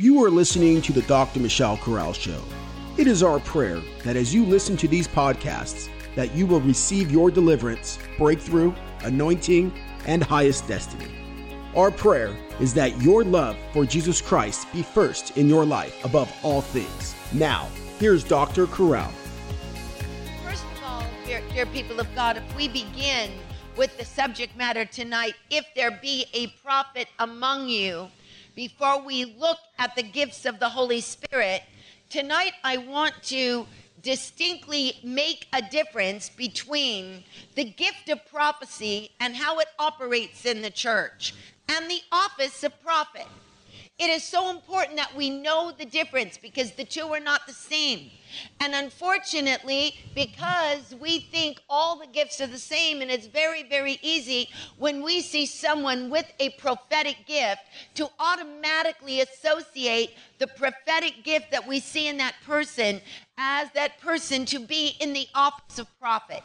You are listening to the Dr. Michelle Corral Show. It is our prayer that as you listen to these podcasts, that you will receive your deliverance, breakthrough, anointing, and highest destiny. Our prayer is that your love for Jesus Christ be first in your life above all things. Now, here's Dr. Corral. First of all, dear, dear people of God, if we begin with the subject matter tonight, if there be a prophet among you, before we look at the gifts of the Holy Spirit, tonight I want to distinctly make a difference between the gift of prophecy and how it operates in the church and the office of prophet. It is so important that we know the difference because the two are not the same. And unfortunately, because we think all the gifts are the same, and it's very, very easy when we see someone with a prophetic gift to automatically associate the prophetic gift that we see in that person as that person to be in the office of prophet.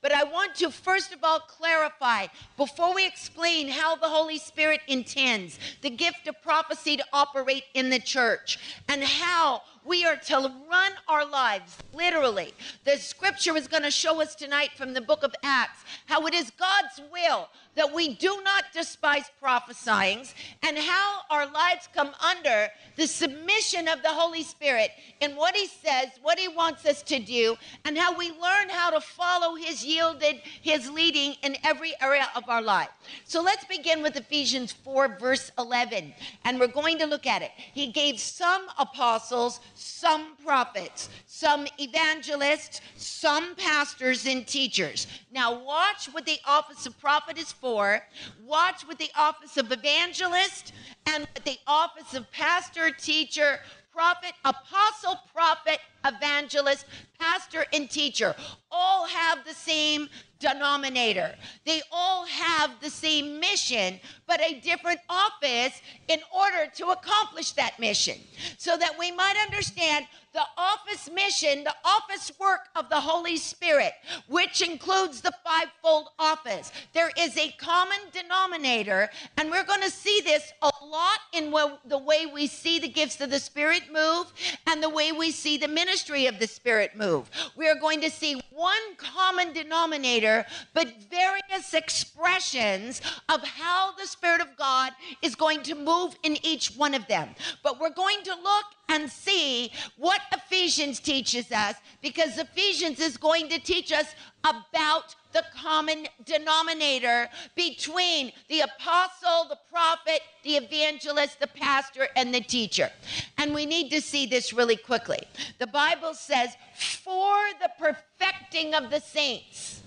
But I want to first of all clarify before we explain how the Holy Spirit intends the gift of prophecy to operate in the church and how we are to run our lives literally. The scripture is going to show us tonight from the book of Acts how it is God's will that we do not despise prophesying and how our lives come under the submission of the Holy Spirit in what He says, what He wants us to do, and how we learn how to follow His yielded, His leading in every area of our life. So let's begin with Ephesians 4, verse 11, and we're going to look at it. He gave some apostles, some prophets, some evangelists, some pastors and teachers. Now, watch what the office of prophet is for. Watch what the office of evangelist and what the office of pastor, teacher, prophet, apostle, prophet, evangelist, pastor, and teacher all have the same denominator. They all have the same mission, but a different office in order to accomplish that mission. So that we might understand the office mission, the office work of the Holy Spirit, which includes the fivefold office. There is a common denominator, and we're going to see this a lot in the way we see the gifts of the Spirit move and the way we see the ministry of the Spirit move. We are going to see one common denominator, but various expressions of how the Spirit of God is going to move in each one of them. But we're going to look and see what Ephesians teaches us because Ephesians is going to teach us about the common denominator between the apostle, the prophet, the evangelist, the pastor, and the teacher. And we need to see this really quickly. The Bible says, for the perfecting of the saints.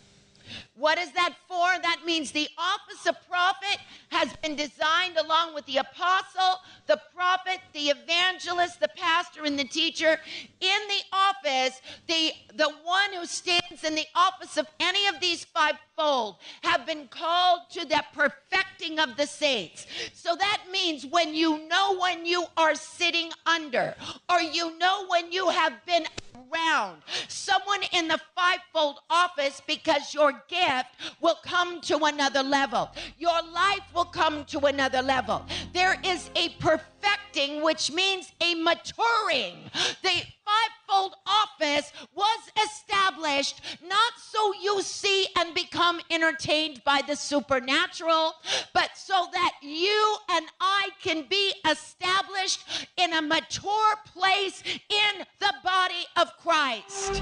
What is that for? That means the office of prophet has been designed along with the apostle, the prophet, the evangelist, the pastor, and the teacher. In the office, the, the one who stands in the office of any of these fivefold have been called to the perfecting of the saints. So that means when you know when you are sitting under, or you know when you have been around someone in the fivefold office because your gift will come to another level. Your life will come to another level. There is a perfecting, which means a maturing. The fivefold office was established not so you see and become entertained by the supernatural, but so that you and I can be established in a mature place in the body of Christ.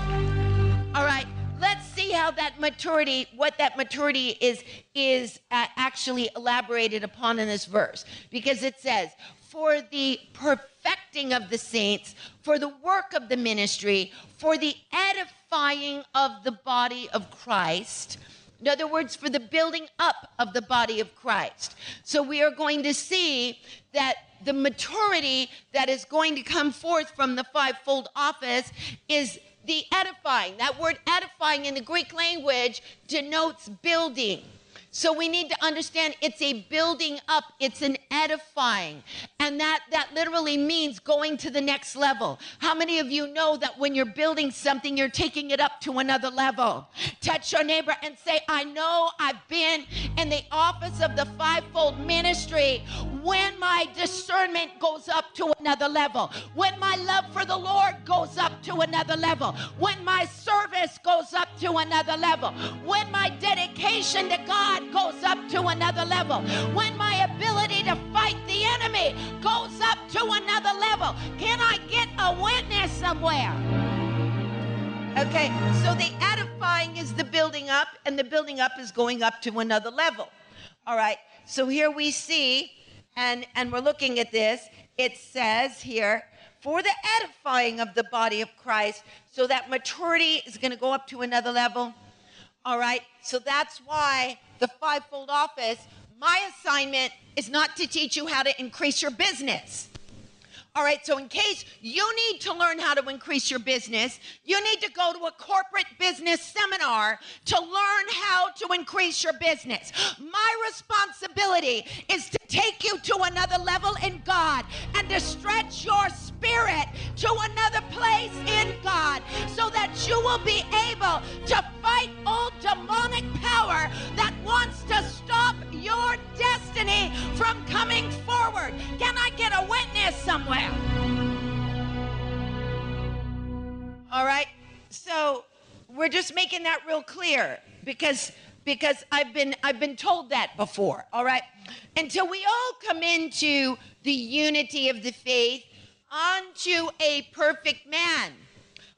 All right let's see how that maturity what that maturity is is uh, actually elaborated upon in this verse because it says for the perfecting of the saints, for the work of the ministry, for the edifying of the body of Christ. In other words, for the building up of the body of Christ. So we are going to see that the maturity that is going to come forth from the fivefold office is the edifying. That word edifying in the Greek language denotes building. So we need to understand it's a building up, it's an edifying. And that, that literally means going to the next level. How many of you know that when you're building something, you're taking it up to another level? Touch your neighbor and say, I know I've been in the office of the fivefold ministry when my discernment goes up to another level, when my love for the Lord goes up to another level, when my service goes up to another level, when my dedication to God goes up to another level, when my ability to fight the enemy goes up to another level. Can I get a witness somewhere? Okay, so the edifying is the building up, and the building up is going up to another level. All right, so here we see, and, and we're looking at this, it says here, for the edifying of the body of Christ, so that maturity is going to go up to another level. All right, so that's why the fivefold office, my assignment is not to teach you how to increase your business. All right, so in case you need to learn how to increase your business, you need to go to a corporate business seminar to learn how to increase your business. My responsibility is to take you to another level in God and to stretch your spirit to another place in God so that you will be able to fight old demonic power that wants to stop your destiny from coming forward. Can I get a witness somewhere? All right. So we're just making that real clear because because I've been I've been told that before. All right. Until we all come into the unity of the faith unto a perfect man.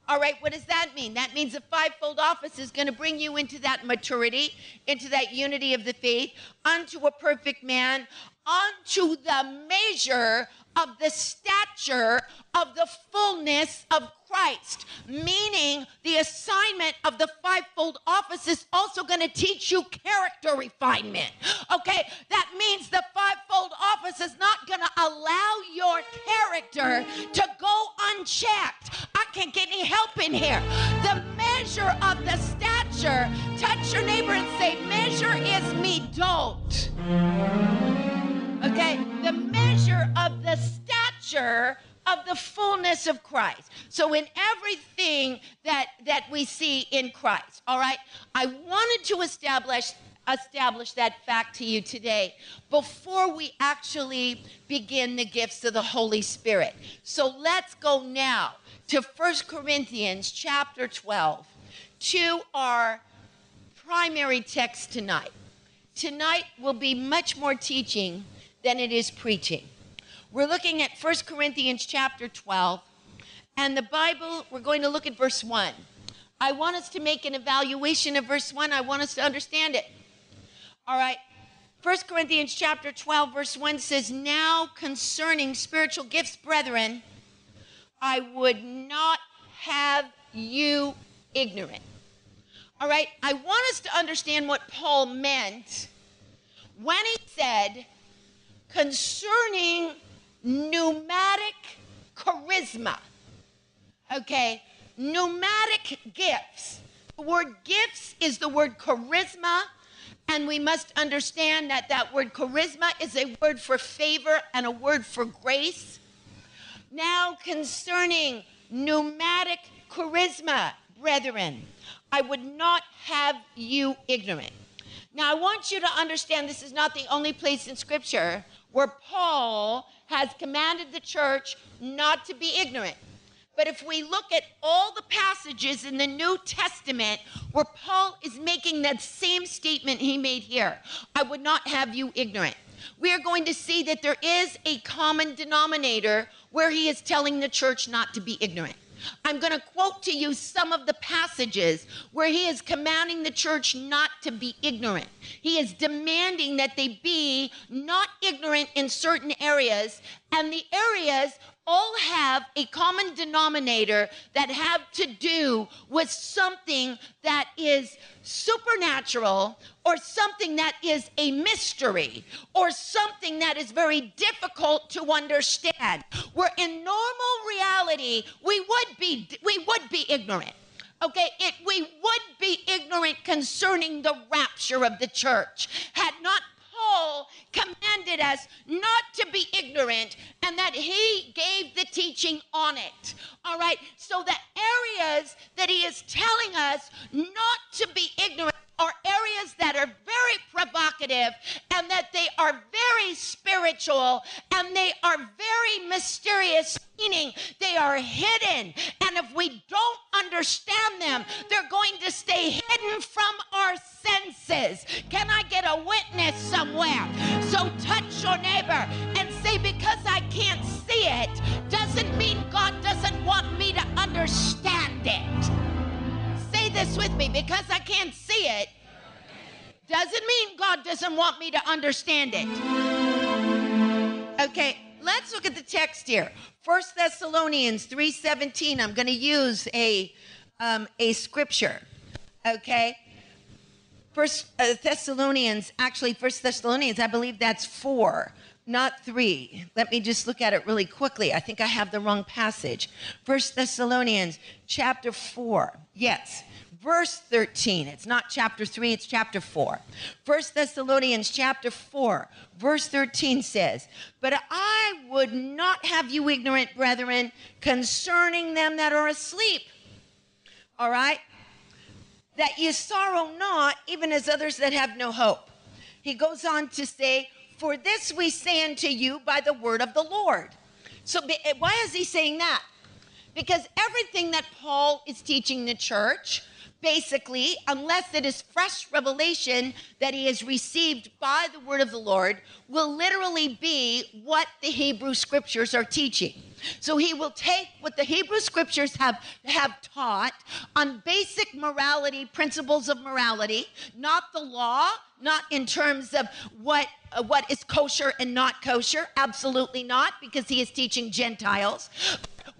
All right, what does that mean? That means the fivefold office is going to bring you into that maturity, into that unity of the faith, unto a perfect man, unto the measure of the stature of the fullness of Christ, meaning the assignment of the fivefold office is also going to teach you character refinement. Okay, that means the fivefold office is not going to allow your character to go unchecked. I can't get any help in here. The measure of the stature, touch your neighbor and say, measure is me, don't. Okay, the measure of the stature of the fullness of Christ. So in everything that that we see in Christ, all right? I wanted to establish establish that fact to you today before we actually begin the gifts of the Holy Spirit. So let's go now to First Corinthians chapter 12 to our primary text tonight. Tonight will be much more teaching than it is preaching. We're looking at 1 Corinthians chapter 12, and the Bible, we're going to look at verse 1. I want us to make an evaluation of verse 1. I want us to understand it. All right. 1 Corinthians chapter 12, verse 1 says, Now concerning spiritual gifts, brethren, I would not have you ignorant. All right. I want us to understand what Paul meant when he said, concerning pneumatic charisma. Okay, pneumatic gifts. The word gifts is the word charisma, and we must understand that that word charisma is a word for favor and a word for grace. Now, concerning pneumatic charisma, brethren, I would not have you ignorant. Now, I want you to understand this is not the only place in Scripture where Paul has commanded the church not to be ignorant. But if we look at all the passages in the New Testament where Paul is making that same statement he made here, I would not have you ignorant. We are going to see that there is a common denominator where he is telling the church not to be ignorant. I'm going to quote to you some of the passages where he is commanding the church not to be ignorant. He is demanding that they be not ignorant in certain areas, and the areas all have a common denominator that have to do with something that is supernatural or something that is a mystery or something that is very difficult to understand. Where in normal reality we would be we would be ignorant okay? It we would be ignorant concerning the rapture of the church Paul commanded us not to be ignorant, and that he gave the teaching on it. All right. So the areas that he is telling us not to be ignorant are areas that are very provocative and that they are very spiritual and they are very mysterious, meaning they are hidden. And if we don't understand them, they're going to stay hidden from our senses. Can I get a witness somewhere? So touch your neighbor and say, Because I can't see it, doesn't mean God doesn't want me to understand it. This with me because I can't see it doesn't mean God doesn't want me to understand it. Okay, let's look at the text here. First Thessalonians 3:17. I'm going to use a um, a scripture. Okay. First uh, Thessalonians, actually First Thessalonians, I believe that's 4, not 3. Let me just look at it really quickly. I think I have the wrong passage. First Thessalonians chapter 4. Yes verse 13. It's not chapter 3, it's chapter 4. First Thessalonians chapter 4, verse 13 says, But I would not have you ignorant, brethren, concerning them that are asleep. All right? That you sorrow not, even as others that have no hope. He goes on to say, For this we say unto you by the word of the Lord. So, eh, why is he saying that? Because everything that Paul is teaching the church, basically, unless it is fresh revelation that he has received by the word of the Lord, will literally be what the Hebrew scriptures are teaching. So he will take what the Hebrew scriptures have, have taught on basic morality, principles of morality, not the law, not in terms of what uh, what is kosher and not kosher, absolutely not, because he is teaching Gentiles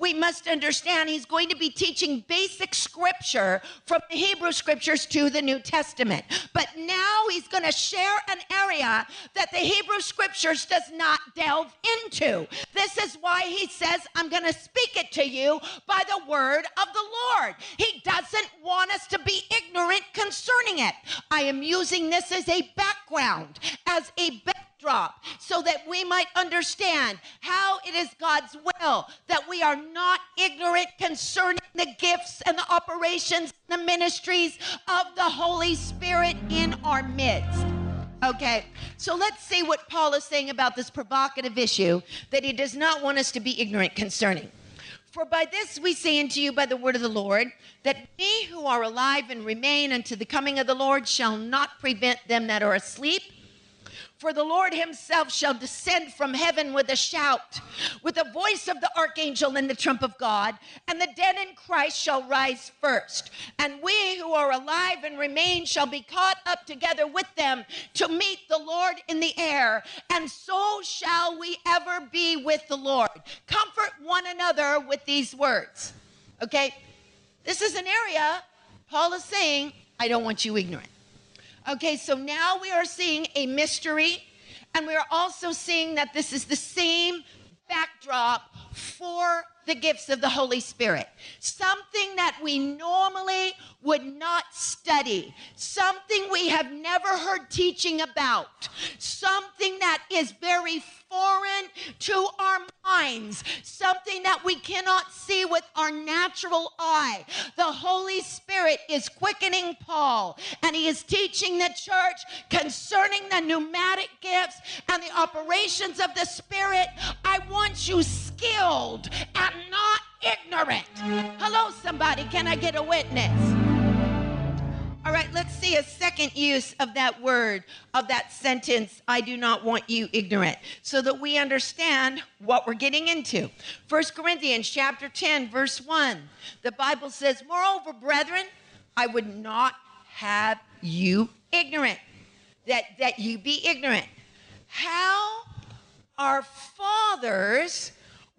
we must understand he's going to be teaching basic scripture from the Hebrew scriptures to the New Testament. But now he's going to share an area that the Hebrew scriptures does not delve into. This is why he says, I'm going to speak it to you by the word of the Lord. He doesn't want us to be ignorant concerning it. I am using this as a background, as a background so that we might understand how it is God's will that we are not ignorant concerning the gifts and the operations, the ministries of the Holy Spirit in our midst. Okay, so let's see what Paul is saying about this provocative issue that he does not want us to be ignorant concerning. For by this we say unto you by the word of the Lord, that we who are alive and remain unto the coming of the Lord shall not prevent them that are asleep. For the Lord himself shall descend from heaven with a shout, with the voice of the archangel and the trump of God, and the dead in Christ shall rise first. And we who are alive and remain shall be caught up together with them to meet the Lord in the air. And so shall we ever be with the Lord. Comfort one another with these words. Okay? This is an area Paul is saying, I don't want you ignorant. Okay, so now we are seeing a mystery, and we are also seeing that this is the same backdrop for the gifts of the Holy Spirit. Something that we normally would not study, something we have never heard teaching about, something that is very foreign to our minds, something that we cannot see with our natural eye. The Holy Spirit is quickening Paul, and he is teaching the church concerning the pneumatic gifts and the operations of the Spirit. I want you skilled not ignorant. Hello, somebody. Can I get a witness? All right, let's see a second use of that word, of that sentence, I do not want you ignorant, so that we understand what we're getting into. First Corinthians chapter 10, verse 1. The Bible says, Moreover, brethren, I would not have you ignorant, that, that you be ignorant. How our fathers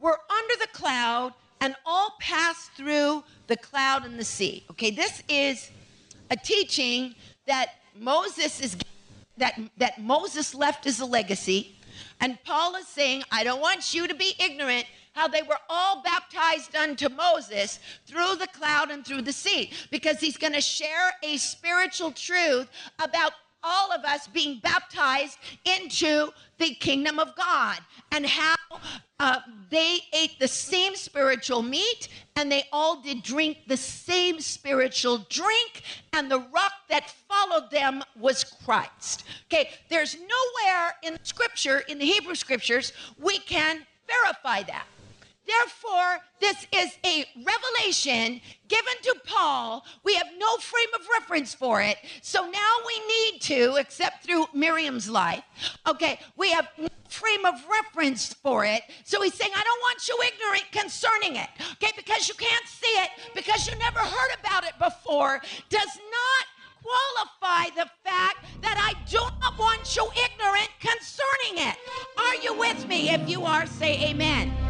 were under the cloud and all passed through the cloud and the sea. Okay, this is a teaching that Moses is that that Moses left as a legacy. And Paul is saying, I don't want you to be ignorant how they were all baptized unto Moses through the cloud and through the sea, because he's going to share a spiritual truth about all of us being baptized into the kingdom of God and how uh, they ate the same spiritual meat and they all did drink the same spiritual drink, and the rock that followed them was Christ. Okay, there's nowhere in scripture, in the Hebrew scriptures, we can verify that. Therefore, this is a revelation given to Paul. We have no frame of reference for it. So now we need to, except through Miriam's life, okay, we have no frame of reference for it. So he's saying, I don't want you ignorant concerning it, okay, because you can't see it, because you never heard about it before, does not qualify the fact that I do not want you ignorant concerning it. Are you with me? If you are, say amen.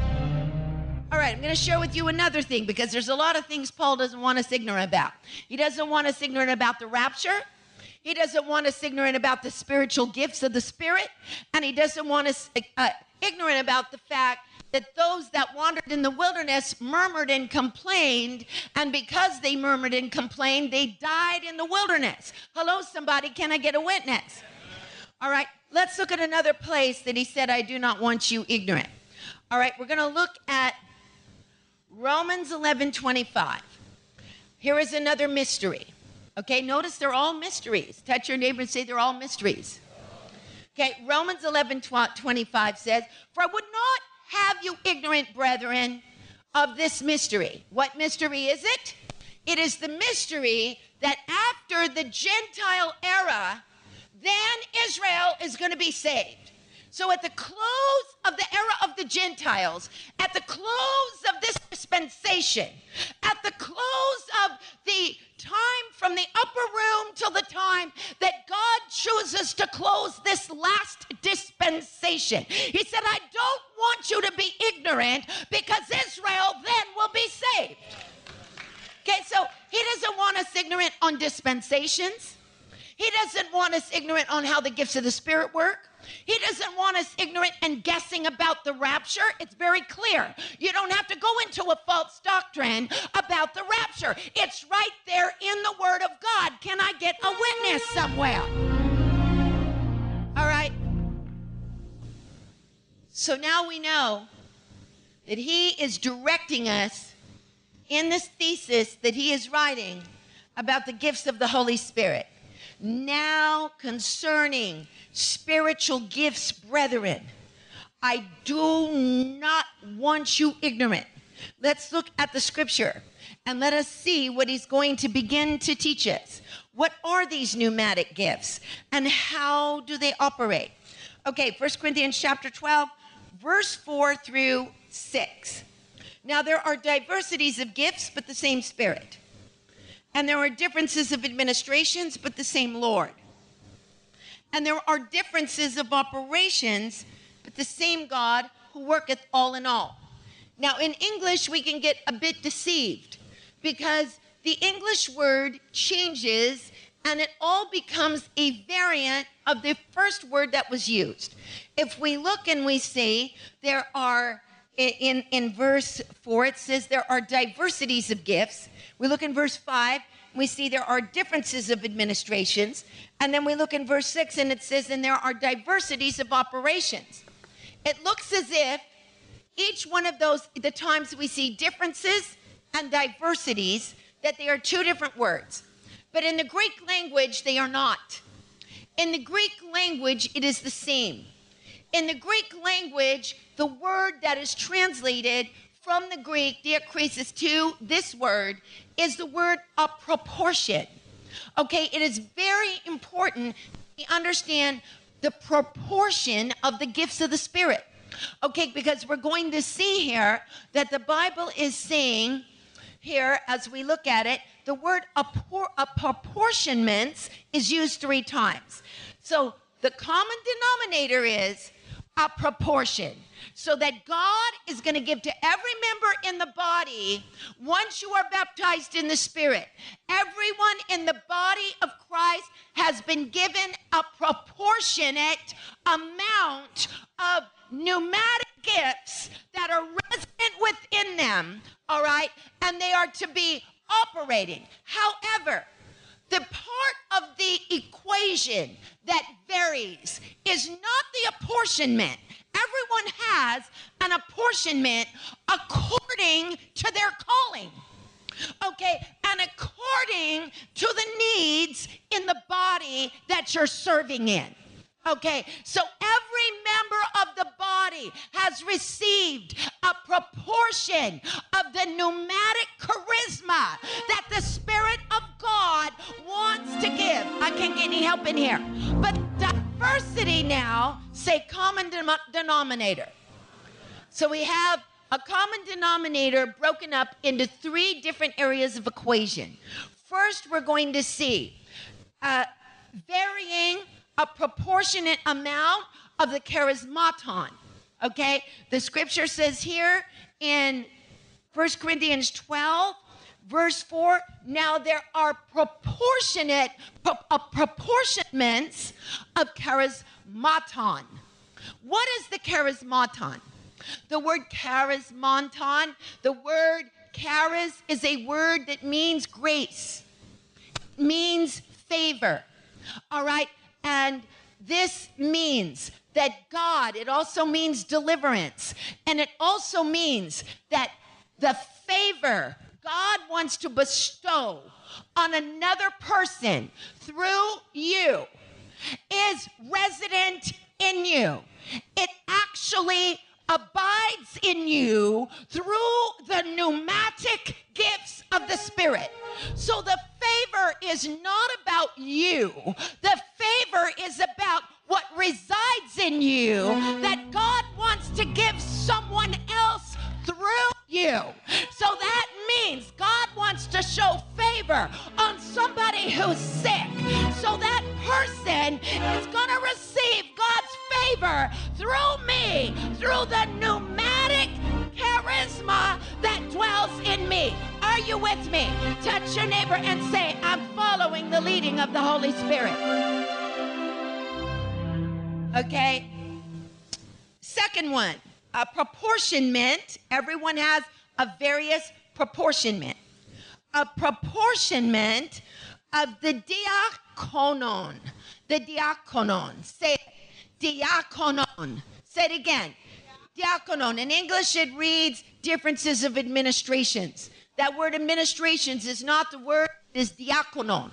All right, I'm going to share with you another thing because there's a lot of things Paul doesn't want us ignorant about. He doesn't want us ignorant about the rapture. He doesn't want us ignorant about the spiritual gifts of the Spirit. And he doesn't want us uh, ignorant about the fact that those that wandered in the wilderness murmured and complained. And because they murmured and complained, they died in the wilderness. Hello, somebody, can I get a witness? All right, let's look at another place that he said, I do not want you ignorant. All right, we're going to look at Romans 11 25. Here is another mystery. Okay, notice they're all mysteries. Touch your neighbor and say they're all mysteries. Okay, Romans 11 25 says, For I would not have you ignorant, brethren, of this mystery. What mystery is it? It is the mystery that after the Gentile era, then Israel is going to be saved. So at the close of the era of the Gentiles, at the close of this dispensation, at the close of the time from the upper room till the time that God chooses to close this last dispensation. He said, I don't want you to be ignorant because Israel then will be saved. Okay, so he doesn't want us ignorant on dispensations. He doesn't want us ignorant on how the gifts of the Spirit work. He doesn't want us ignorant and guessing about the rapture. It's very clear. You don't have to go into a false doctrine about the rapture. It's right there in the Word of God. Can I get a witness somewhere? All right. So now we know that He is directing us in this thesis that He is writing about the gifts of the Holy Spirit. Now concerning spiritual gifts, brethren, I do not want you ignorant. Let's look at the scripture and let us see what he's going to begin to teach us. What are these pneumatic gifts and how do they operate? Okay, 1 Corinthians chapter 12, verse 4 through 6. Now there are diversities of gifts, but the same Spirit. And there are differences of administrations, but the same Lord. And there are differences of operations, but the same God who worketh all in all. Now, in English, we can get a bit deceived because the English word changes and it all becomes a variant of the first word that was used. If we look and we see there are, in, in verse 4, it says there are diversities of gifts. We look in verse 5, we see there are differences of administrations. And then we look in verse 6 and it says, and there are diversities of operations. It looks as if each one of those, the times we see differences and diversities, that they are two different words. But in the Greek language, they are not. In the Greek language, it is the same. In the Greek language, the word that is translated from the Greek, diakrisis, to this word is the word a proportion. Okay, it is very important to understand the proportion of the gifts of the Spirit. Okay, because we're going to see here that the Bible is saying here, as we look at it, the word apportionments is used three times. So the common denominator is a proportion so that God is going to give to every member in the body once you are baptized in the Spirit. Everyone in the body of Christ has been given a proportionate amount of pneumatic gifts that are resident within them, all right? And they are to be operating. However, the part of the equation that varies is not the apportionment. Everyone has an apportionment according to their calling. Okay, and according to the needs in the body that you're serving in. Okay, so every member of the body has received a proportion of the pneumatic charisma that the Spirit of God wants to give. I can't get any help in here. But diversity now, say common denominator. So we have a common denominator broken up into three different areas of equation. First, we're going to see uh, varying a proportionate amount of the charismaton. Okay? The scripture says here in 1 Corinthians 12, verse 4 now there are proportionate pro- uh, proportionments of charismaton. What is the charismaton? The word charismaton, the word charis is a word that means grace, means favor. All right? And this means that God, it also means deliverance. And it also means that the favor God wants to bestow on another person through you is resident in you. It actually abides in you through the pneumatic gifts of the Spirit. So the favor is not about you, the favor proportionment. Everyone has a various proportionment. A proportionment of the diaconon. The diaconon. Say diaconon. Say it again. Diaconon. In English, it reads differences of administrations. That word administrations is not the word, it is diaconon.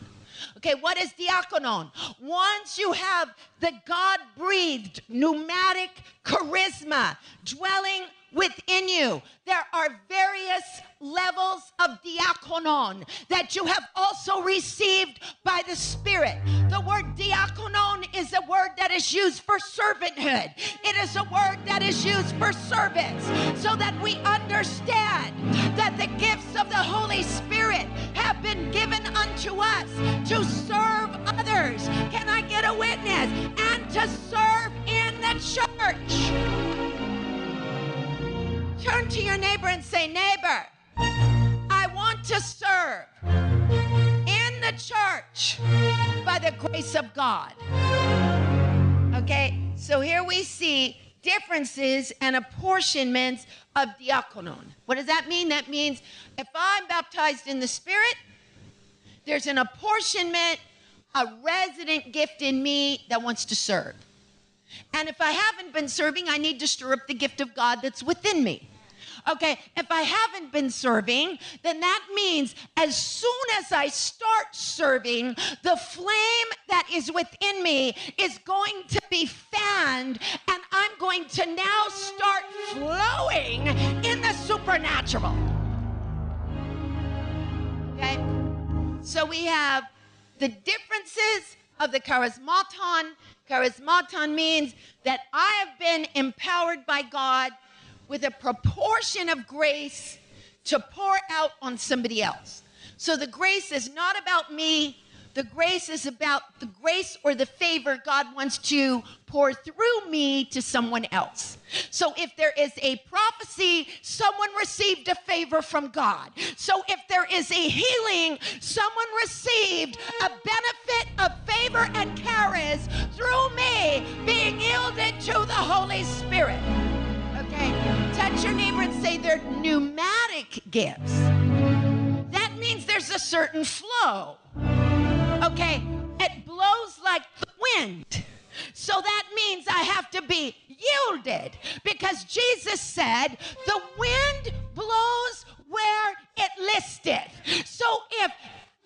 Okay, what is diaconon? Once you have the God breathed pneumatic charisma dwelling within you. There are various levels of diaconon that you have also received by the Spirit. The word diaconon is a word that is used for servanthood, it is a word that is used for service so that we understand that the gifts of the Holy Spirit have been given unto us to serve others. Can I get a witness? And to serve in the church. Turn to your neighbor and say, Neighbor, I want to serve in the church by the grace of God. Okay, so here we see differences and apportionments of diaconon. What does that mean? That means if I'm baptized in the Spirit, there's an apportionment, a resident gift in me that wants to serve. And if I haven't been serving, I need to stir up the gift of God that's within me. Okay, if I haven't been serving, then that means as soon as I start serving, the flame that is within me is going to be fanned, and I'm going to now start flowing in the supernatural. Okay, so we have the differences of the charismaton. Charismaton means that I have been empowered by God with a proportion of grace to pour out on somebody else. So the grace is not about me. The grace is about the grace or the favor God wants to pour through me to someone else. So if there is a prophecy, someone received a favor from God. So if there is a healing, someone received a benefit of favor and charis through me being yielded to the Holy Spirit. Touch your neighbor and say they're pneumatic gifts. That means there's a certain flow. Okay? It blows like the wind. So that means I have to be yielded because Jesus said, The wind blows where it listeth. So if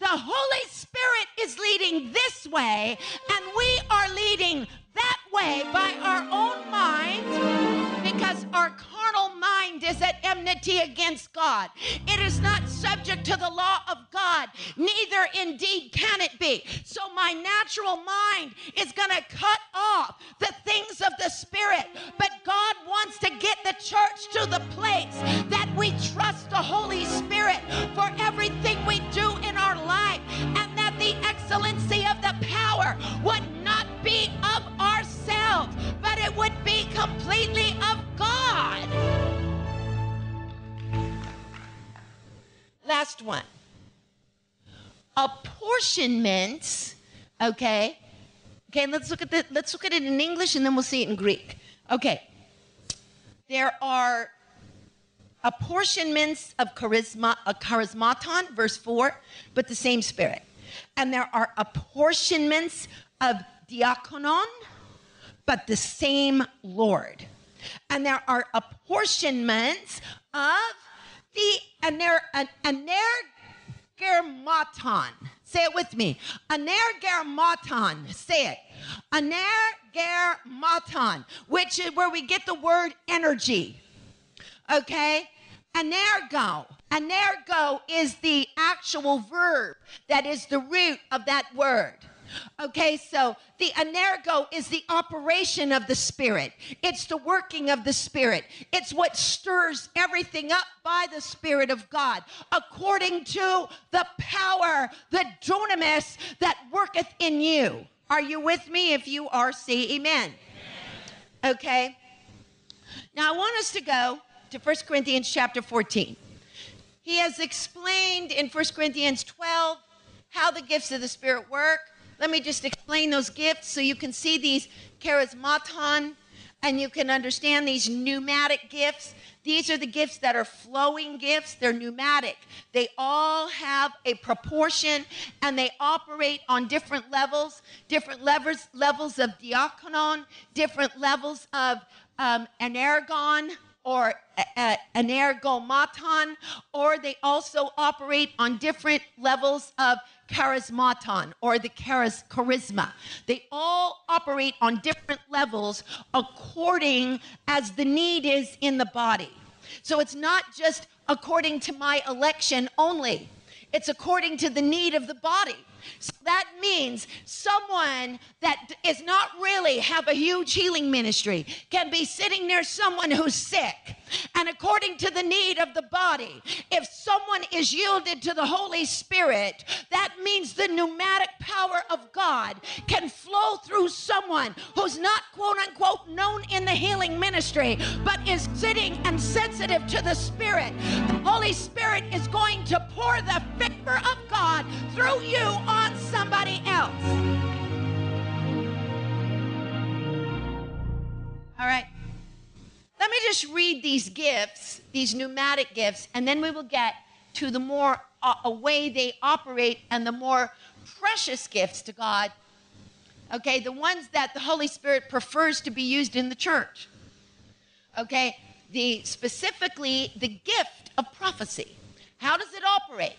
the Holy Spirit is leading this way and we are leading that way by our own mind because our carnal mind is at enmity against God. It is not subject to the law of God, neither indeed can it be. So my natural mind is going to cut off the things of the Spirit. But God wants to get the church to the place that we trust the Holy Spirit for everything we do in our life and that the excellency of the power would not be of ourselves, but it would completely of God. Last one. Apportionments, okay? Okay, let's look at the let's look at it in English and then we'll see it in Greek. Okay. There are apportionments of charisma, a charismaton, verse 4, but the same spirit. And there are apportionments of diakonon, but the same Lord. And there are apportionments of the aner, an, anergermaton. Say it with me. Anergermaton. Say it. Anergermaton, which is where we get the word energy. Okay? Anergo. Anergo is the actual verb that is the root of that word. Okay, so the energo is the operation of the Spirit. It's the working of the Spirit. It's what stirs everything up by the Spirit of God according to the power, the dunamis that worketh in you. Are you with me? If you are, say amen. Okay. Now I want us to go to 1 Corinthians chapter 14. He has explained in 1 Corinthians 12 how the gifts of the Spirit work. Let me just explain those gifts so you can see these charismaton and you can understand these pneumatic gifts. These are the gifts that are flowing gifts. They're pneumatic. They all have a proportion and they operate on different levels, different levels, levels of diakonon, different levels of um, energon or uh, energomaton, or they also operate on different levels of charismaton or the charis- charisma. They all operate on different levels according as the need is in the body. So it's not just according to my election only. It's according to the need of the body. So that means someone that is not really have a huge healing ministry can be sitting near someone who's sick. And according to the need of the body, if someone is yielded to the Holy Spirit, that means the pneumatic power of God can flow through someone who's not quote unquote known in the healing ministry, but is sitting and sensitive to the Spirit. The Holy Spirit is going to pour the favor of God through you somebody else. All right. Let me just read these gifts, these pneumatic gifts, and then we will get to the more uh, a way they operate and the more precious gifts to God. Okay, the ones that the Holy Spirit prefers to be used in the church. Okay, the specifically the gift of prophecy. How does it operate?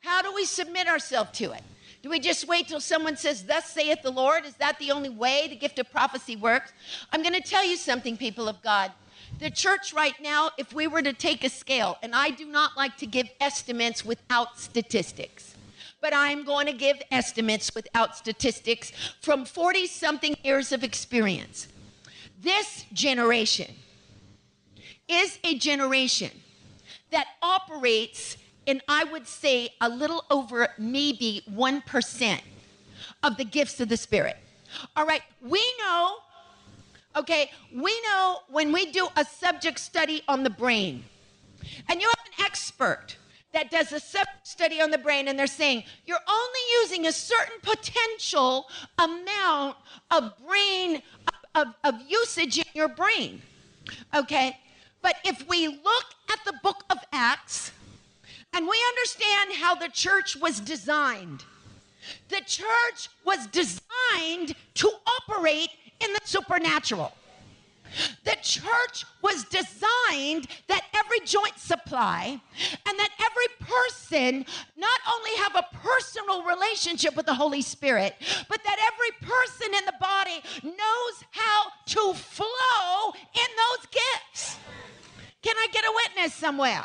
How do we submit ourselves to it? Do we just wait till someone says, Thus saith the Lord? Is that the only way the gift of prophecy works? I'm going to tell you something, people of God. The church right now, if we were to take a scale, and I do not like to give estimates without statistics, but I'm going to give estimates without statistics from 40 something years of experience. This generation is a generation that operates in, I would say, a little over maybe 1% of the gifts of the Spirit. All right, we know, okay, we know when we do a subject study on the brain, and you have an expert that does a subject study on the brain, and they're saying you're only using a certain potential amount of brain, of, of usage in your brain, okay? But if we look at the book of Acts, and we understand how the church was designed. The church was designed to operate in the supernatural. The church was designed that every joint supply and that every person not only have a personal relationship with the Holy Spirit, but that every person in the body knows how to flow in those gifts. Can I get a witness somewhere?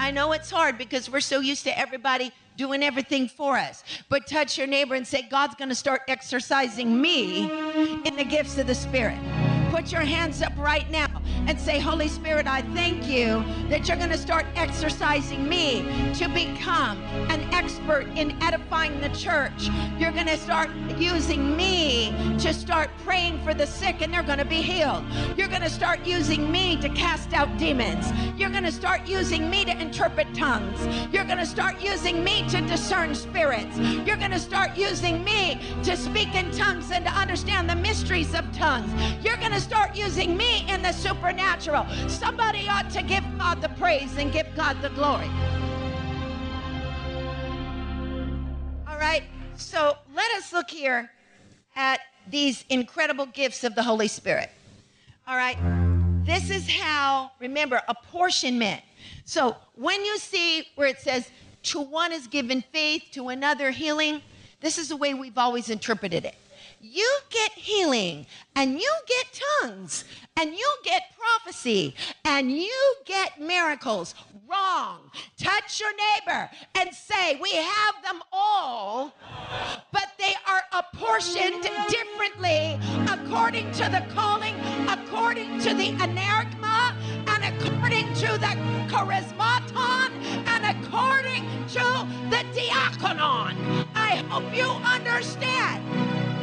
I know it's hard because we're so used to everybody doing everything for us. But touch your neighbor and say, God's going to start exercising me in the gifts of the Spirit. Put your hands up right now and say, Holy Spirit, I thank you that you're going to start exercising me to become an expert in edifying the church. You're going to start using me to start praying for the sick and they're going to be healed. You're going to start using me to cast out demons. You're going to start using me to interpret tongues. You're going to start using me to discern spirits. You're going to start using me to speak in tongues and to understand the mysteries of tongues. You're going to start using me in the supernatural. Somebody ought to give God the praise and give God the glory. All right, so let us look here at these incredible gifts of the Holy Spirit. All right, this is how, remember, apportionment. So when you see where it says, to one is given faith, to another healing, this is the way we've always interpreted it you get healing and you get tongues and you get prophecy and you get miracles. Wrong. Touch your neighbor and say, We have them all, but they are apportioned differently according to the calling, according to the energema, and according to the charismaton, and according to the diaconon. I hope you understand.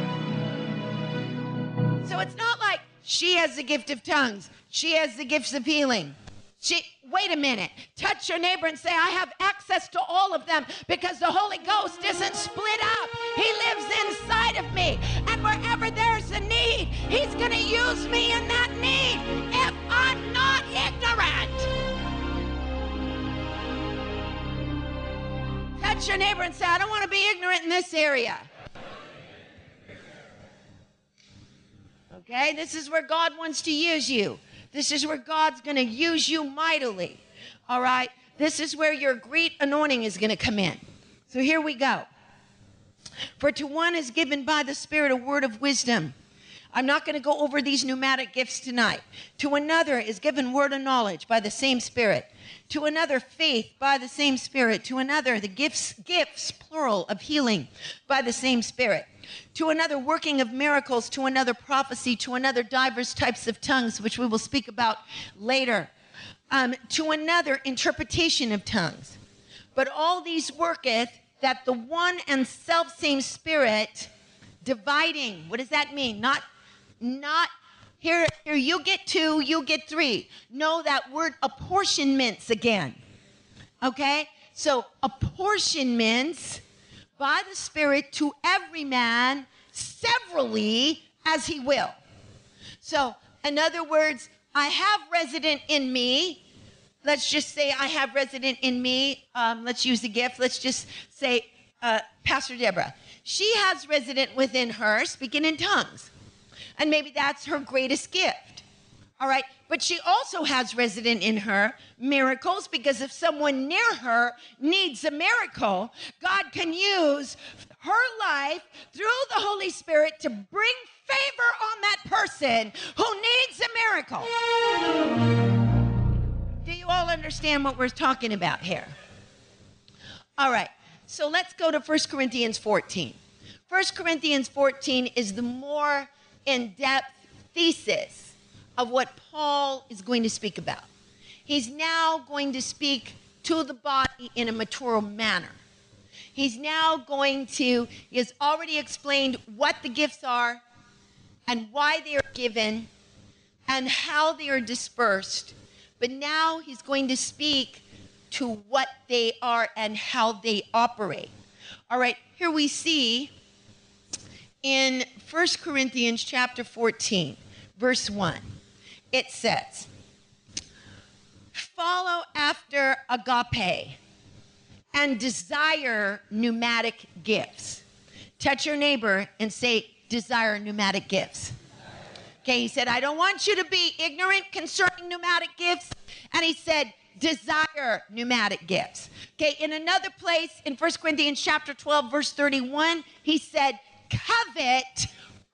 So it's not like she has the gift of tongues, she has the gifts of healing. She, wait a minute. Touch your neighbor and say, I have access to all of them because the Holy Ghost isn't split up. He lives inside of me. And wherever there's a need, He's going to use me in that need if I'm not ignorant. Touch your neighbor and say, I don't want to be ignorant in this area. Okay? This is where God wants to use you. This is where God's going to use you mightily. All right? This is where your great anointing is going to come in. So here we go. For to one is given by the Spirit a word of wisdom. I'm not going to go over these pneumatic gifts tonight. To another is given word of knowledge by the same Spirit. To another, faith by the same Spirit. To another, the gifts, gifts, plural, of healing by the same Spirit to another working of miracles, to another prophecy, to another divers types of tongues, which we will speak about later, um, to another interpretation of tongues. But all these worketh that the one and self same Spirit dividing. What does that mean? Not, not here, here you get two, you get three. No, that word apportionments again. Okay? So apportionments by the Spirit to every man severally as he will. So, in other words, I have resident in me. Let's just say I have resident in me. Um, let's use the gift. Let's just say uh, Pastor Deborah. She has resident within her speaking in tongues. And maybe that's her greatest gift. All right. But she also has resident in her miracles because if someone near her needs a miracle, God can use her life through the Holy Spirit to bring favor on that person who needs a miracle. Do you all understand what we're talking about here? All right. So let's go to 1 Corinthians 14. 1 Corinthians 14 is the more in depth thesis of what Paul is going to speak about. He's now going to speak to the body in a mature manner. He's now going to, he has already explained what the gifts are and why they are given and how they are dispersed. But now he's going to speak to what they are and how they operate. All right, here we see in 1 Corinthians chapter 14, verse 1 it says, follow after agape and desire pneumatic gifts. Touch your neighbor and say, desire pneumatic gifts. Okay, he said, I don't want you to be ignorant concerning pneumatic gifts. And he said, desire pneumatic gifts. Okay, in another place in 1 Corinthians chapter 12, verse 31, he said, covet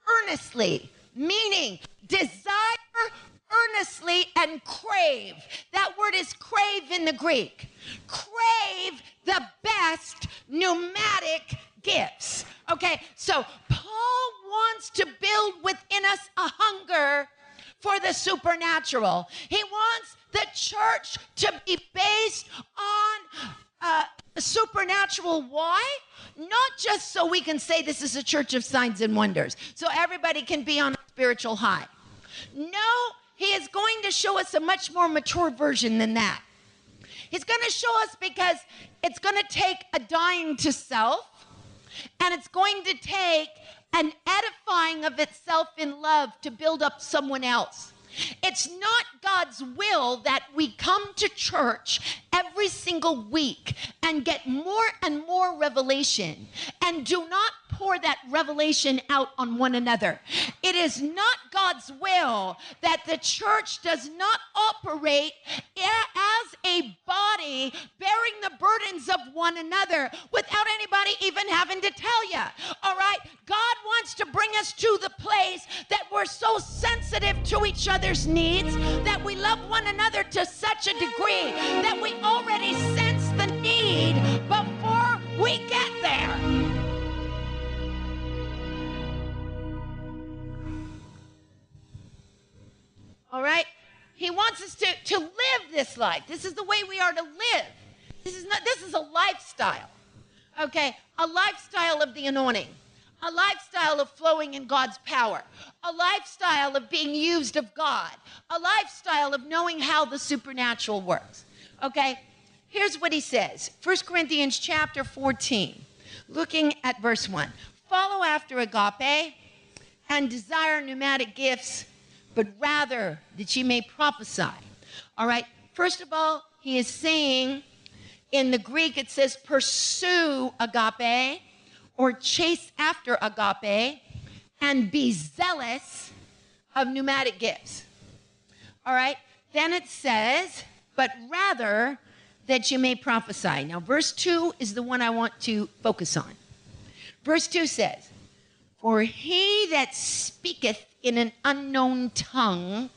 earnestly, meaning desire earnestly and crave. That word is crave in the Greek. Crave the best pneumatic gifts. Okay, so Paul wants to build within us a hunger for the supernatural. He wants the church to be based on uh, supernatural. Why? Not just so we can say this is a church of signs and wonders, so everybody can be on a spiritual high. No, he is going to show us a much more mature version than that. He's going to show us because it's going to take a dying to self and it's going to take an edifying of itself in love to build up someone else. It's not God's will that we come to church every single week and get more and more revelation and do not pour that revelation out on one another. It is not God's will that the church does not operate as a body bearing the burdens of one another without anybody even having to tell you. All right? God wants to bring us to the place that we're so sensitive to each other's needs that we love one another to such a degree that we already sense the need before we get there. All right? He wants us to, to live this life. This is the way we are to live. This is not this is a lifestyle. Okay? A lifestyle of the anointing. A lifestyle of flowing in God's power. A lifestyle of being used of God. A lifestyle of knowing how the supernatural works. Okay? Here's what he says. 1 Corinthians chapter 14. Looking at verse 1. Follow after agape and desire pneumatic gifts but rather that ye may prophesy. All right. First of all, he is saying in the Greek it says pursue agape or chase after agape and be zealous of pneumatic gifts. All right. Then it says, but rather that you may prophesy. Now, verse 2 is the one I want to focus on. Verse 2 says, For he that speaketh in an unknown tongue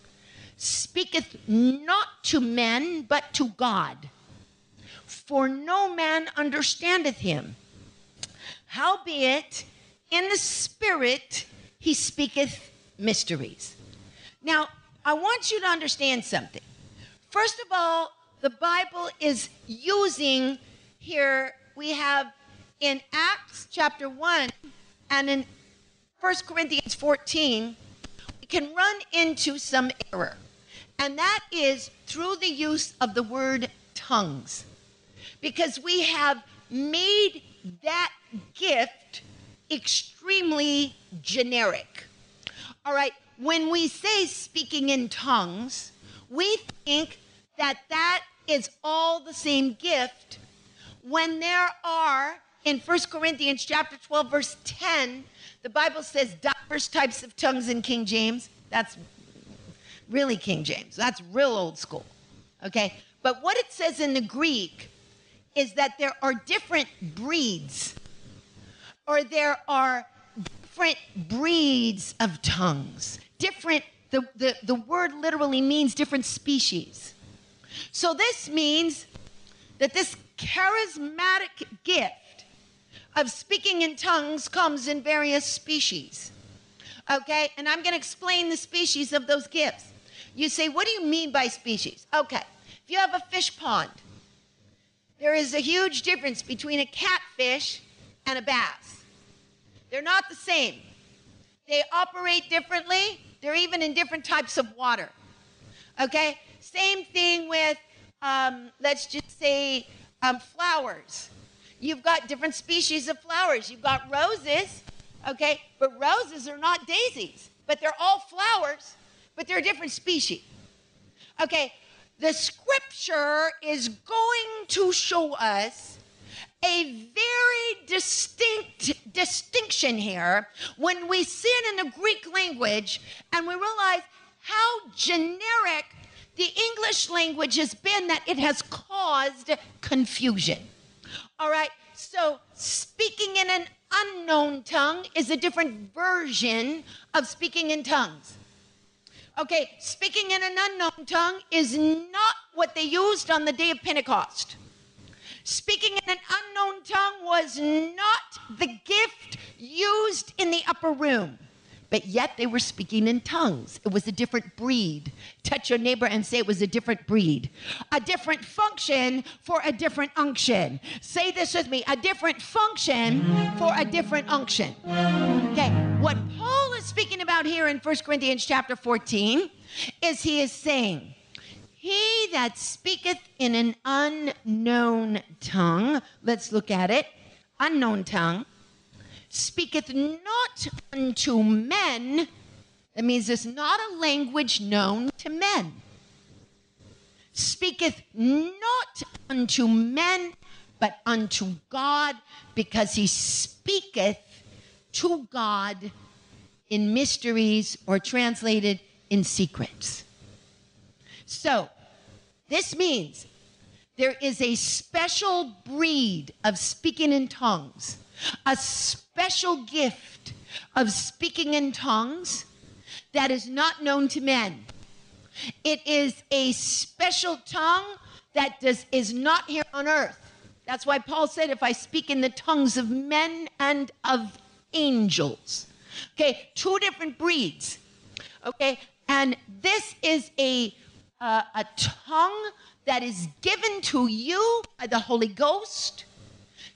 speaketh not to men, but to God. For no man understandeth him. Howbeit, in the Spirit he speaketh mysteries. Now, I want you to understand something. First of all, the Bible is using here, we have in Acts chapter 1 and in 1 Corinthians 14, we can run into some error, and that is through the use of the word tongues. Because we have made that gift extremely generic. All right, when we say speaking in tongues, we think that that is all the same gift when there are in 1 Corinthians chapter 12 verse 10 the Bible says diverse types of tongues in King James. That's really King James. That's real old school. Okay? But what it says in the Greek is that there are different breeds, or there are different breeds of tongues. Different, the, the, the word literally means different species. So this means that this charismatic gift of speaking in tongues comes in various species. Okay, and I'm going to explain the species of those gifts. You say, what do you mean by species? Okay, if you have a fish pond, there is a huge difference between a catfish and a bass. They're not the same. They operate differently. They're even in different types of water. Okay? Same thing with, um, let's just say, um, flowers. You've got different species of flowers. You've got roses, okay? But roses are not daisies, but they're all flowers, but they're a different species. Okay, the scripture is going to show us a very distinct distinction here when we see it in the Greek language and we realize how generic the English language has been that it has caused confusion. All right, so speaking in an unknown tongue is a different version of speaking in tongues. Okay, speaking in an unknown tongue is not what they used on the day of Pentecost. Speaking in an unknown tongue was not the gift used in the upper room but yet they were speaking in tongues. It was a different breed. Touch your neighbor and say it was a different breed. A different function for a different unction. Say this with me a different function for a different unction. Okay, what Paul speaking about here in 1 Corinthians chapter 14 is he is saying, He that speaketh in an unknown tongue, let's look at it, unknown tongue speaketh not unto men. That means it's not a language known to men. Speaketh not unto men, but unto God, because he speaketh to God in mysteries or translated in secrets. So, this means there is a special breed of speaking in tongues, a special gift of speaking in tongues that is not known to men. It is a special tongue that does, is not here on earth. That's why Paul said, if I speak in the tongues of men and of angels. Okay, two different breeds. Okay, and this is a, uh, a tongue that is given to you by the Holy Ghost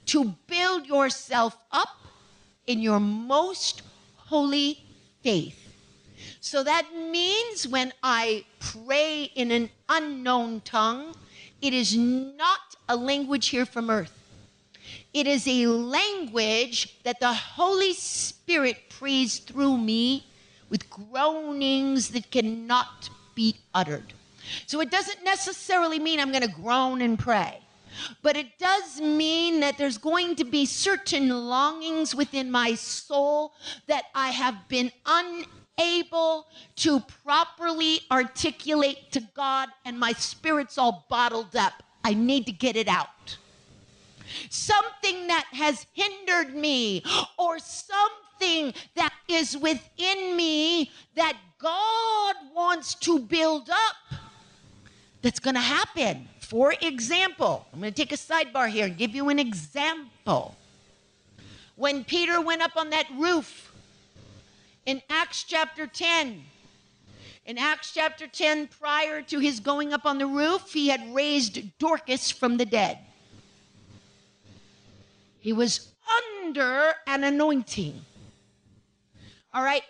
to build yourself up in your most holy faith. So that means when I pray in an unknown tongue, it is not a language here from earth. It is a language that the Holy Spirit prays through me with groanings that cannot be uttered. So it doesn't necessarily mean I'm going to groan and pray. But it does mean that there's going to be certain longings within my soul that I have been unable to properly articulate to God, and my spirit's all bottled up. I need to get it out. Something that has hindered me, or something that is within me that God wants to build up, that's going to happen. For example, I'm going to take a sidebar here and give you an example. When Peter went up on that roof in Acts chapter 10, in Acts chapter 10, prior to his going up on the roof, he had raised Dorcas from the dead. He was under an anointing. All right.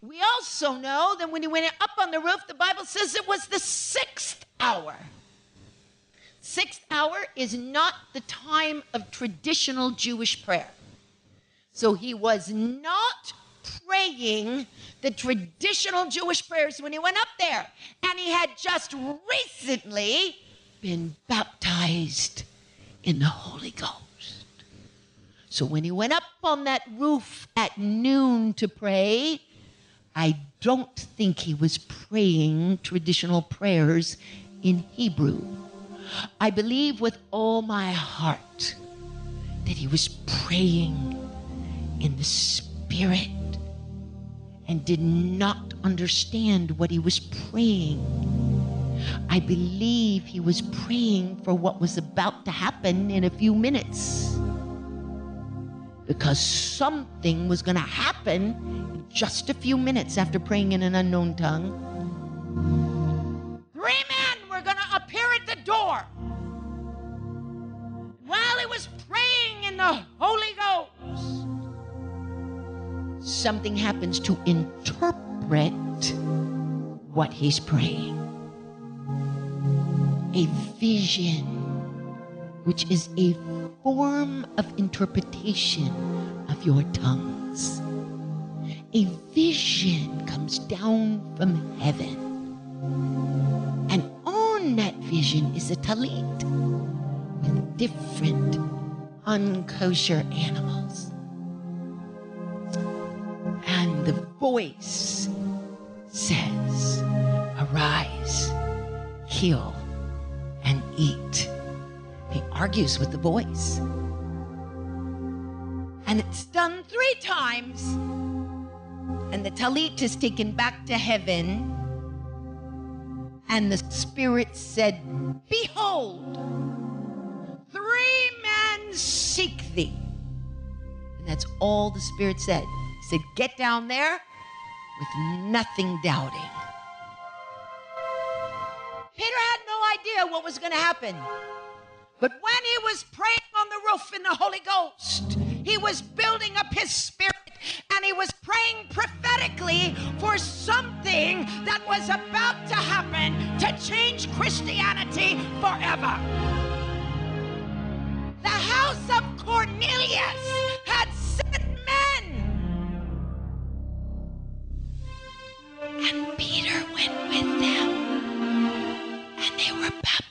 We also know that when he went up on the roof, the Bible says it was the sixth hour. Sixth hour is not the time of traditional Jewish prayer. So he was not praying the traditional Jewish prayers when he went up there. And he had just recently been baptized in the Holy Ghost. So when he went up on that roof at noon to pray, I don't think he was praying traditional prayers in Hebrew. I believe with all my heart that he was praying in the Spirit and did not understand what he was praying. I believe he was praying for what was about to happen in a few minutes. Because something was going to happen just a few minutes after praying in an unknown tongue. Three men were going to appear at the door. While he was praying in the Holy Ghost, something happens to interpret what he's praying. A vision, which is a form of interpretation of your tongues. A vision comes down from heaven. And on that vision is a talit with different unkosher animals. And the voice says, Arise, kill, and eat. He argues with the voice. And it's done three times. And the talit is taken back to heaven. And the Spirit said, Behold, three men seek thee. And that's all the Spirit said. He said, Get down there with nothing doubting. Peter had no idea what was going to happen. But when he was praying on the roof in the Holy Ghost, he was building up his spirit and he was praying prophetically for something that was about to happen to change Christianity forever. The house of Cornelius had sent men. And Peter went with them. And they were baptized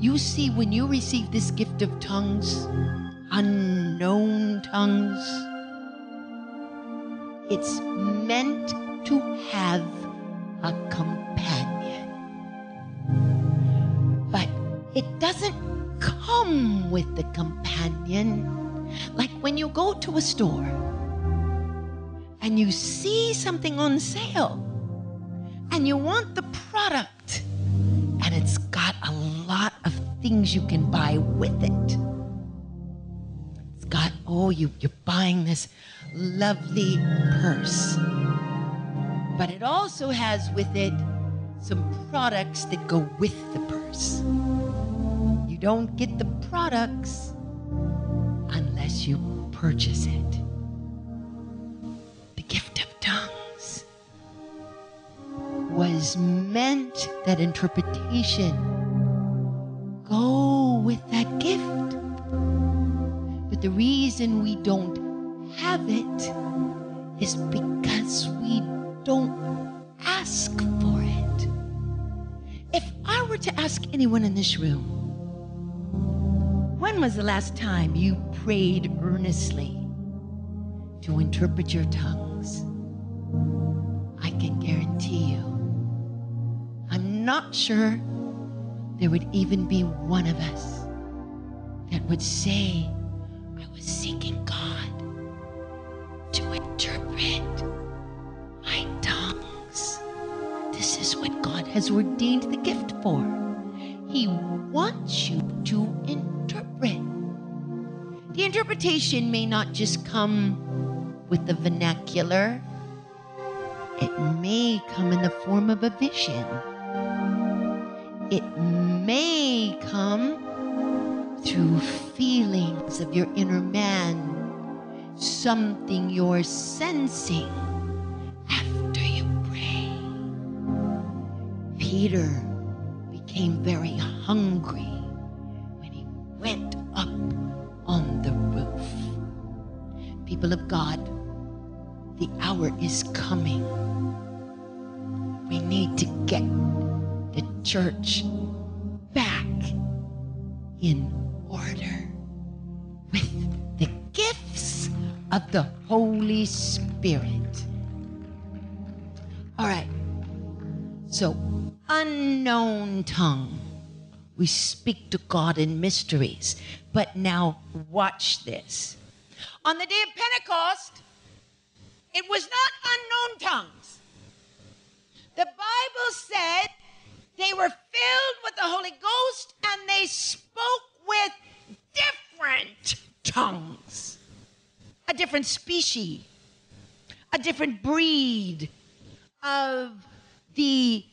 You see, when you receive this gift of tongues, unknown tongues, it's meant to have a companion. But it doesn't come with the companion. Like when you go to a store and you see something on sale and you want the product it's got a lot of things you can buy with it. It's got, oh, you, you're buying this lovely purse. But it also has with it some products that go with the purse. You don't get the products unless you purchase it. The gift of was meant that interpretation go with that gift. But the reason we don't have it is because we don't ask for it. If I were to ask anyone in this room, when was the last time you prayed earnestly to interpret your tongues? I can guarantee you, I'm not sure there would even be one of us that would say, I was seeking God to interpret my tongues. This is what God has ordained the gift for. He wants you to interpret. The interpretation may not just come with the vernacular, it may come in the form of a vision. It may come through feelings of your inner man, something you're sensing after you pray. Peter became very hungry when he went up on the roof. People of God, the hour is coming. We need to get the church back in order with the gifts of the Holy Spirit. All right. So, unknown tongue. We speak to God in mysteries. But now, watch this. On the day of Pentecost, it was not unknown tongues. The Bible said they were filled with the Holy Ghost and they spoke with different tongues, a different species, a different breed of the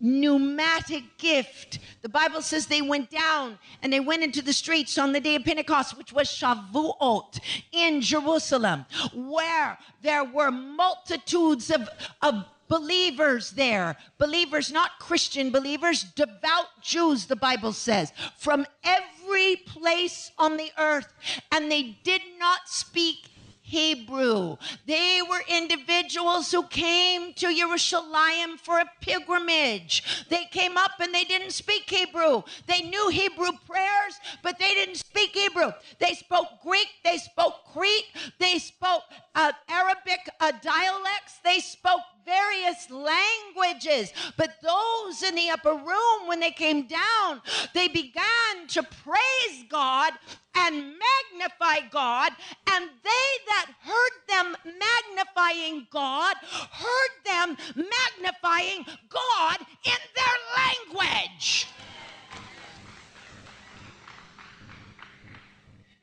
pneumatic gift. The Bible says they went down and they went into the streets on the day of Pentecost, which was Shavuot in Jerusalem, where there were multitudes of, of believers there. Believers, not Christian believers, devout Jews, the Bible says, from every place on the earth. And they did not speak Hebrew. They were individuals who came to Jerusalem for a pilgrimage. They came up and they didn't speak Hebrew. They knew Hebrew prayers, but they didn't speak Hebrew. They spoke Greek, they spoke Crete, they spoke uh, Arabic uh, dialects, they spoke various languages. But those in the upper room, when they came down, they began to praise God and magnify God. And they that heard them magnifying God heard them magnifying God in their language.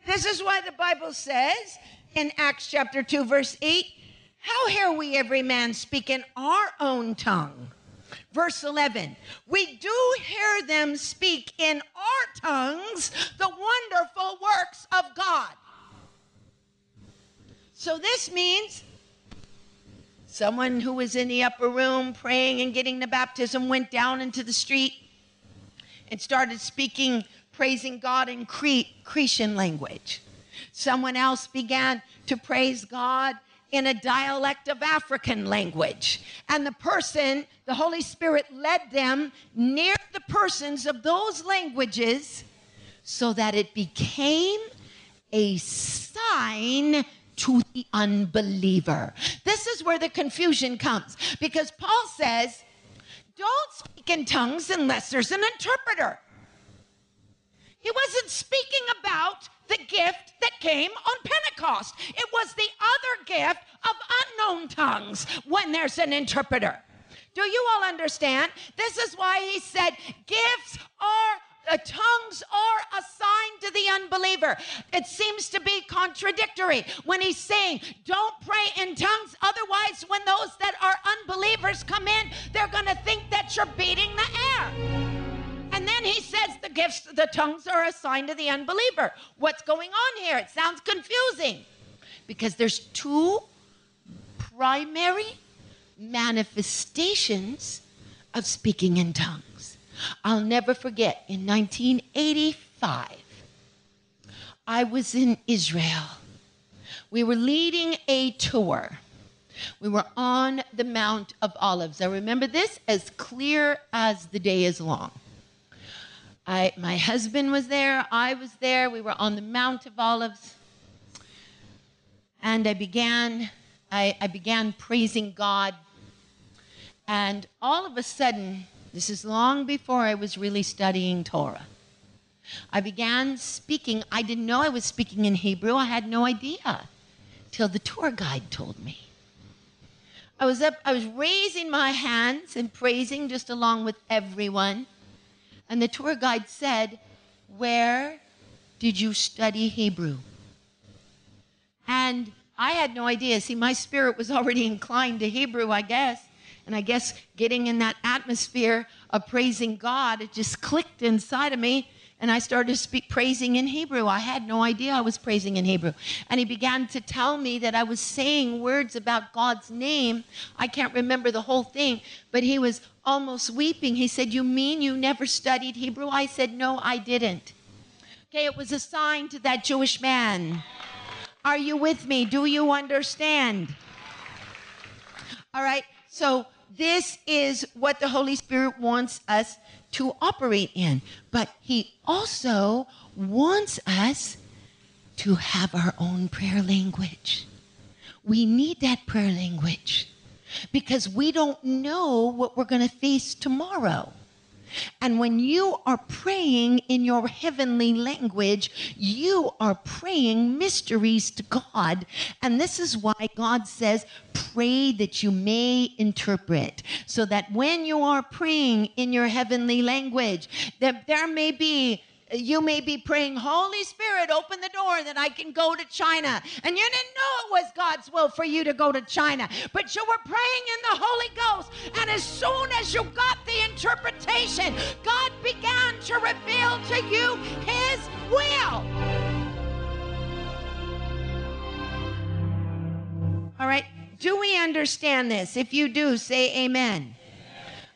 This is why the Bible says in Acts chapter 2, verse 8, How hear we every man speak in our own tongue? Verse 11, we do hear them speak in our tongues the wonderful works of God. So this means someone who was in the upper room praying and getting the baptism went down into the street and started speaking, praising God in Cre- Cretan language. Someone else began to praise God in a dialect of African language. And the person, the Holy Spirit led them near the persons of those languages so that it became a sign to the unbeliever. This is where the confusion comes because Paul says, don't speak in tongues unless there's an interpreter. He wasn't speaking about the gift that came on Pentecost. It was the other gift of unknown tongues when there's an interpreter. Do you all understand? This is why he said gifts are uh, tongues are assigned to the unbeliever. It seems to be contradictory when he's saying, don't pray in tongues. Otherwise, when those that are unbelievers come in, they're going to think that you're beating the air. And then he says the gifts, the tongues are assigned to the unbeliever. What's going on here? It sounds confusing because there's two primary manifestations of speaking in tongues. I'll never forget in 1985, I was in Israel. We were leading a tour. We were on the Mount of Olives. I remember this as clear as the day is long. I, my husband was there, I was there, we were on the Mount of Olives. And I began, I, I began praising God. And all of a sudden, this is long before I was really studying Torah. I began speaking. I didn't know I was speaking in Hebrew. I had no idea till the tour guide told me. I was up, I was raising my hands and praising just along with everyone. And the tour guide said, Where did you study Hebrew? And I had no idea. See, my spirit was already inclined to Hebrew, I guess. And I guess getting in that atmosphere of praising God, it just clicked inside of me. And I started to speak praising in Hebrew. I had no idea I was praising in Hebrew. And he began to tell me that I was saying words about God's name. I can't remember the whole thing, but he was almost weeping. He said, You mean you never studied Hebrew? I said, No, I didn't. Okay, it was a sign to that Jewish man. Are you with me? Do you understand? All right, so this is what the Holy Spirit wants us to operate in. But He also wants us to have our own prayer language. We need that prayer language because we don't know what we're going to face tomorrow. And when you are praying in your heavenly language, you are praying mysteries to God. And this is why God says, pray that you may interpret. So that when you are praying in your heavenly language, that there may be you may be praying, Holy Spirit, open the door that I can go to China. And you didn't know it was God's will for you to go to China, but you were praying in the Holy Ghost. And as soon as you got the interpretation, God began to reveal to you His will. All right. Do we understand this? If you do, say amen.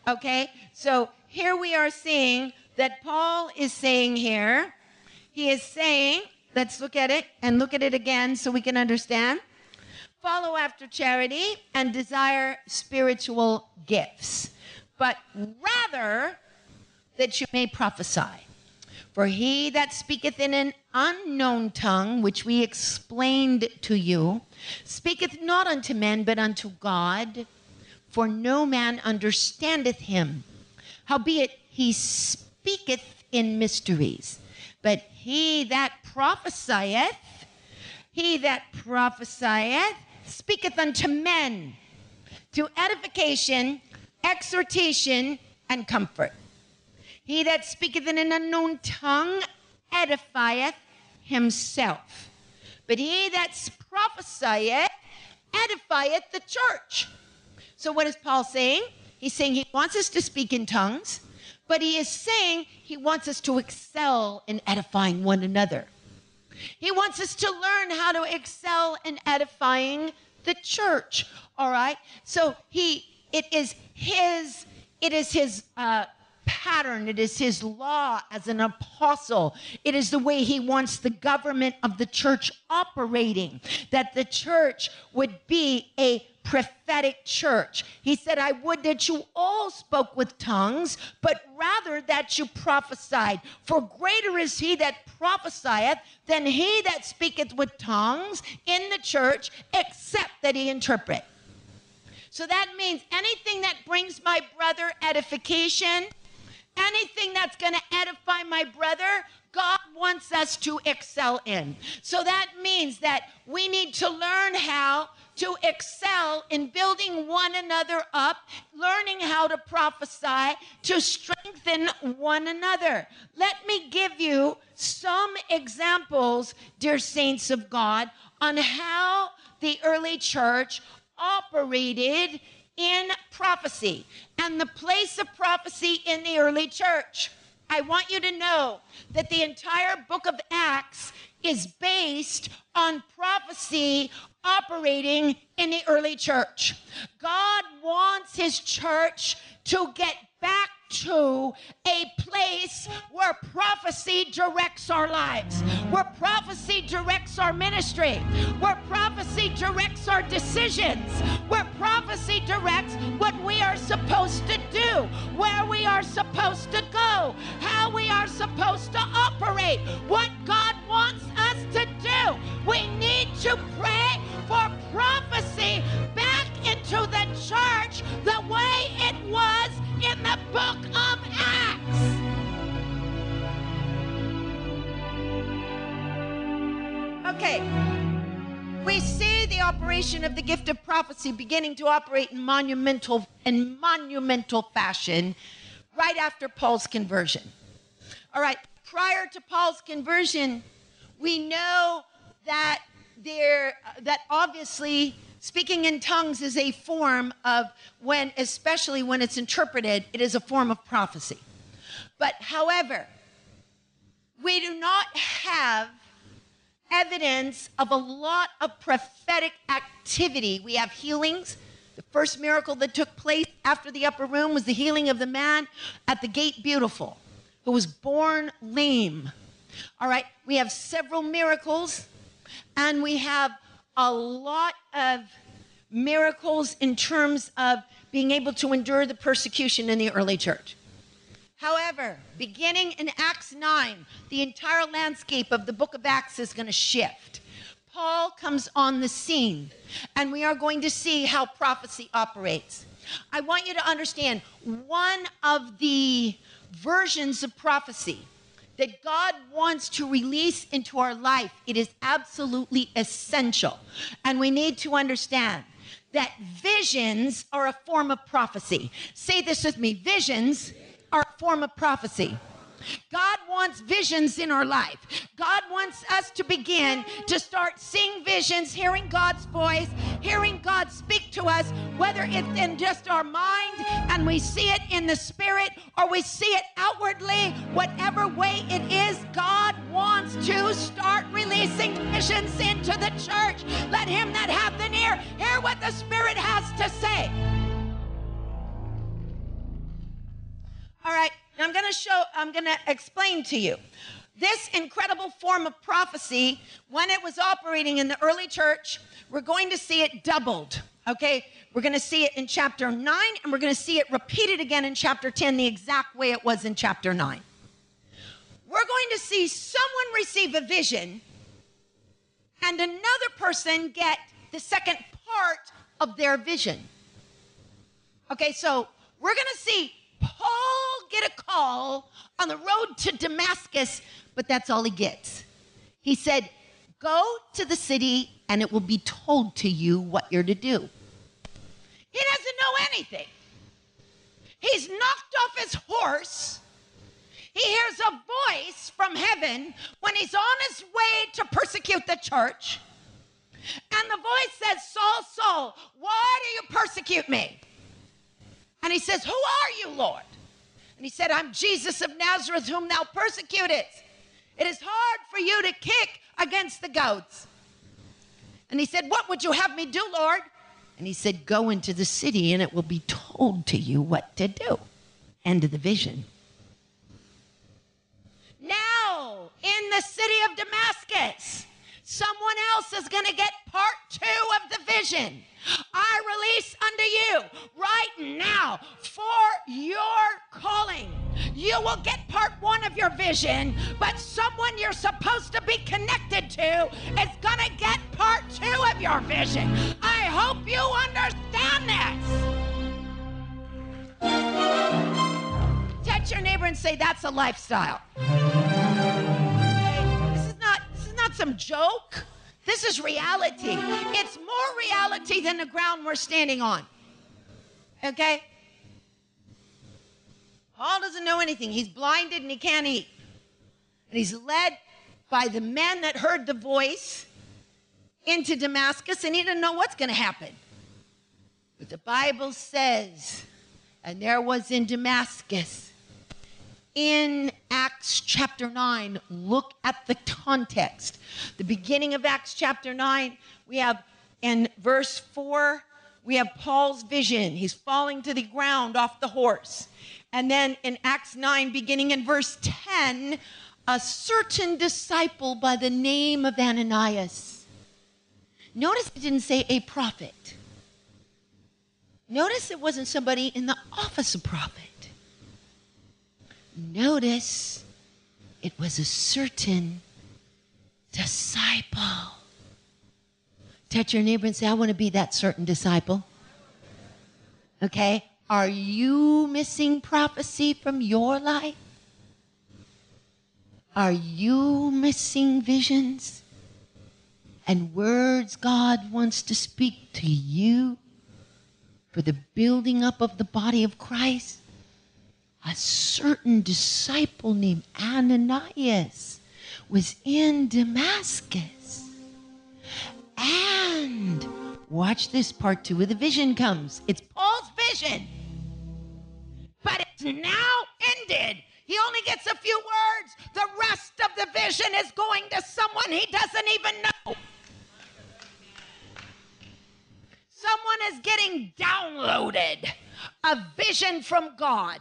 Okay. So here we are seeing that Paul is saying here. He is saying, let's look at it and look at it again so we can understand. follow after charity and desire spiritual gifts, but rather that you may prophesy. For he that speaketh in an unknown tongue, which we explained to you, speaketh not unto men, but unto God, for no man understandeth him. Howbeit he speaketh in mysteries. But he that prophesieth, he that prophesieth, speaketh unto men to edification, exhortation, and comfort. He that speaketh in an unknown tongue edifieth himself. But he that prophesieth edifieth the church. So, what is Paul saying? He's saying he wants us to speak in tongues, but he is saying he wants us to excel in edifying one another. He wants us to learn how to excel in edifying the church. All right. So he, it is his, it is his uh, pattern. It is his law as an apostle. It is the way he wants the government of the church operating, that the church would be a prophetic church. He said, I would that you all spoke with tongues, but rather that you prophesied. For greater is he that prophesieth than he that speaketh with tongues in the church, except that he interpret. So that means anything that brings my brother edification, anything that's going to edify my brother, God wants us to excel in. So that means that we need to learn how to excel in building one another up, learning how to prophesy, to strengthen one another. Let me give you some examples, dear saints of God, on how the early church operated in prophecy and the place of prophecy in the early church. I want you to know that the entire book of Acts is based on prophecy operating in the early church. God wants his church to get back to a place where prophecy directs our lives, where prophecy directs our ministry, where prophecy directs our decisions, where prophecy directs what we are supposed to do, where we are supposed to go, how we are supposed to operate, what God operation of the gift of prophecy beginning to operate in monumental and monumental fashion right after Paul's conversion. All right, prior to Paul's conversion, we know that there that obviously speaking in tongues is a form of when especially when it's interpreted it is a form of prophecy but however we do not have evidence of a lot of prophetic activity. We have healings. The first miracle that took place after the upper room was the healing of the man at the gate beautiful who was born lame. All right we have several miracles and we have a lot of miracles in terms of being able to endure the persecution in the early church. However, beginning in Acts 9, the entire landscape of the book of Acts is going to shift. Paul comes on the scene, and we are going to see how prophecy operates. I want you to understand one of the versions of prophecy that God wants to release into our life, it is absolutely essential. And we need to understand that visions are a form of prophecy. Say this with me visions are a form of prophecy. God wants visions in our life. God wants us to begin to start seeing visions, hearing God's voice, hearing God speak to us, whether it's in just our mind and we see it in the spirit or we see it outwardly, whatever way it is, God wants to start releasing visions into the church. Let him that hath an ear hear what the Spirit has to say. All right. I'm going to show, I'm going to explain to you. this incredible form of prophecy, when it was operating in the early church, we're going to see it doubled. Okay, we're going to see it in chapter 9, and we're going to see it repeated again in chapter 10, the exact way it was in chapter 9. We're going to see someone receive a vision and another person get the second part of their vision. Okay, so we're going to see Paul get a call on the road to Damascus, but that's all he gets. He said, Go to the city and it will be told to you what you're to do. He doesn't know anything. He's knocked off his horse. He hears a voice from heaven when he's on his way to persecute the church. And the voice says, Saul, Saul, why do you persecute me? And he says, Who are you, Lord? And he said, I'm Jesus of Nazareth, whom thou persecutest. It is hard for you to kick against the goads. And he said, What would you have me do, Lord? And he said, Go into the city and it will be told to you what to do. End of the vision. Now, in the city of Damascus, someone else is going to get part two of the vision. I release unto you right now for your calling. You will get part one of your vision, but someone you're supposed to be connected to is going to get part two of your vision. I hope you understand this. Touch your neighbor and say, That's a lifestyle. This is not, this is not some joke. This is reality. It's more reality than the ground we're standing on. Okay? Paul doesn't know anything. He's blinded and he can't eat. And he's led by the men that heard the voice into Damascus, and he didn't know what's going to happen. But the Bible says, and there was in Damascus, in Acts chapter 9, look at the context. The beginning of Acts chapter 9, we have in verse 4, we have Paul's vision. He's falling to the ground off the horse. And then in Acts 9, beginning in verse 10, a certain disciple by the name of Ananias. Notice it didn't say a prophet. Notice it wasn't somebody in the office of prophet. Notice it was a certain disciple. Touch your neighbor and say, I want to be that certain disciple. Okay? Are you missing prophecy from your life? Are you missing visions and words God wants to speak to you for the building up of the body of Christ? A certain disciple named Ananias was in Damascus. And watch this part two of the vision comes. It's Paul's vision but it's now ended. He only gets a few words. The rest of the vision is going to someone he doesn't even know. Someone is getting downloaded a vision from God.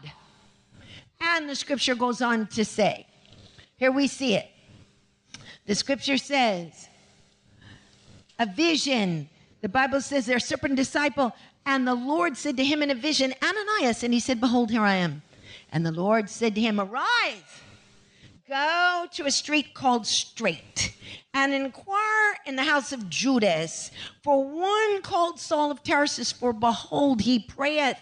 And the scripture goes on to say, here we see it. The scripture says, a vision. The Bible says a certain disciple and the Lord said to him in a vision, Ananias. And he said, Behold, here I am. And the Lord said to him, Arise, go to a street called Straight, and inquire in the house of Judas for one called Saul of Tarsus, for behold, he prayeth.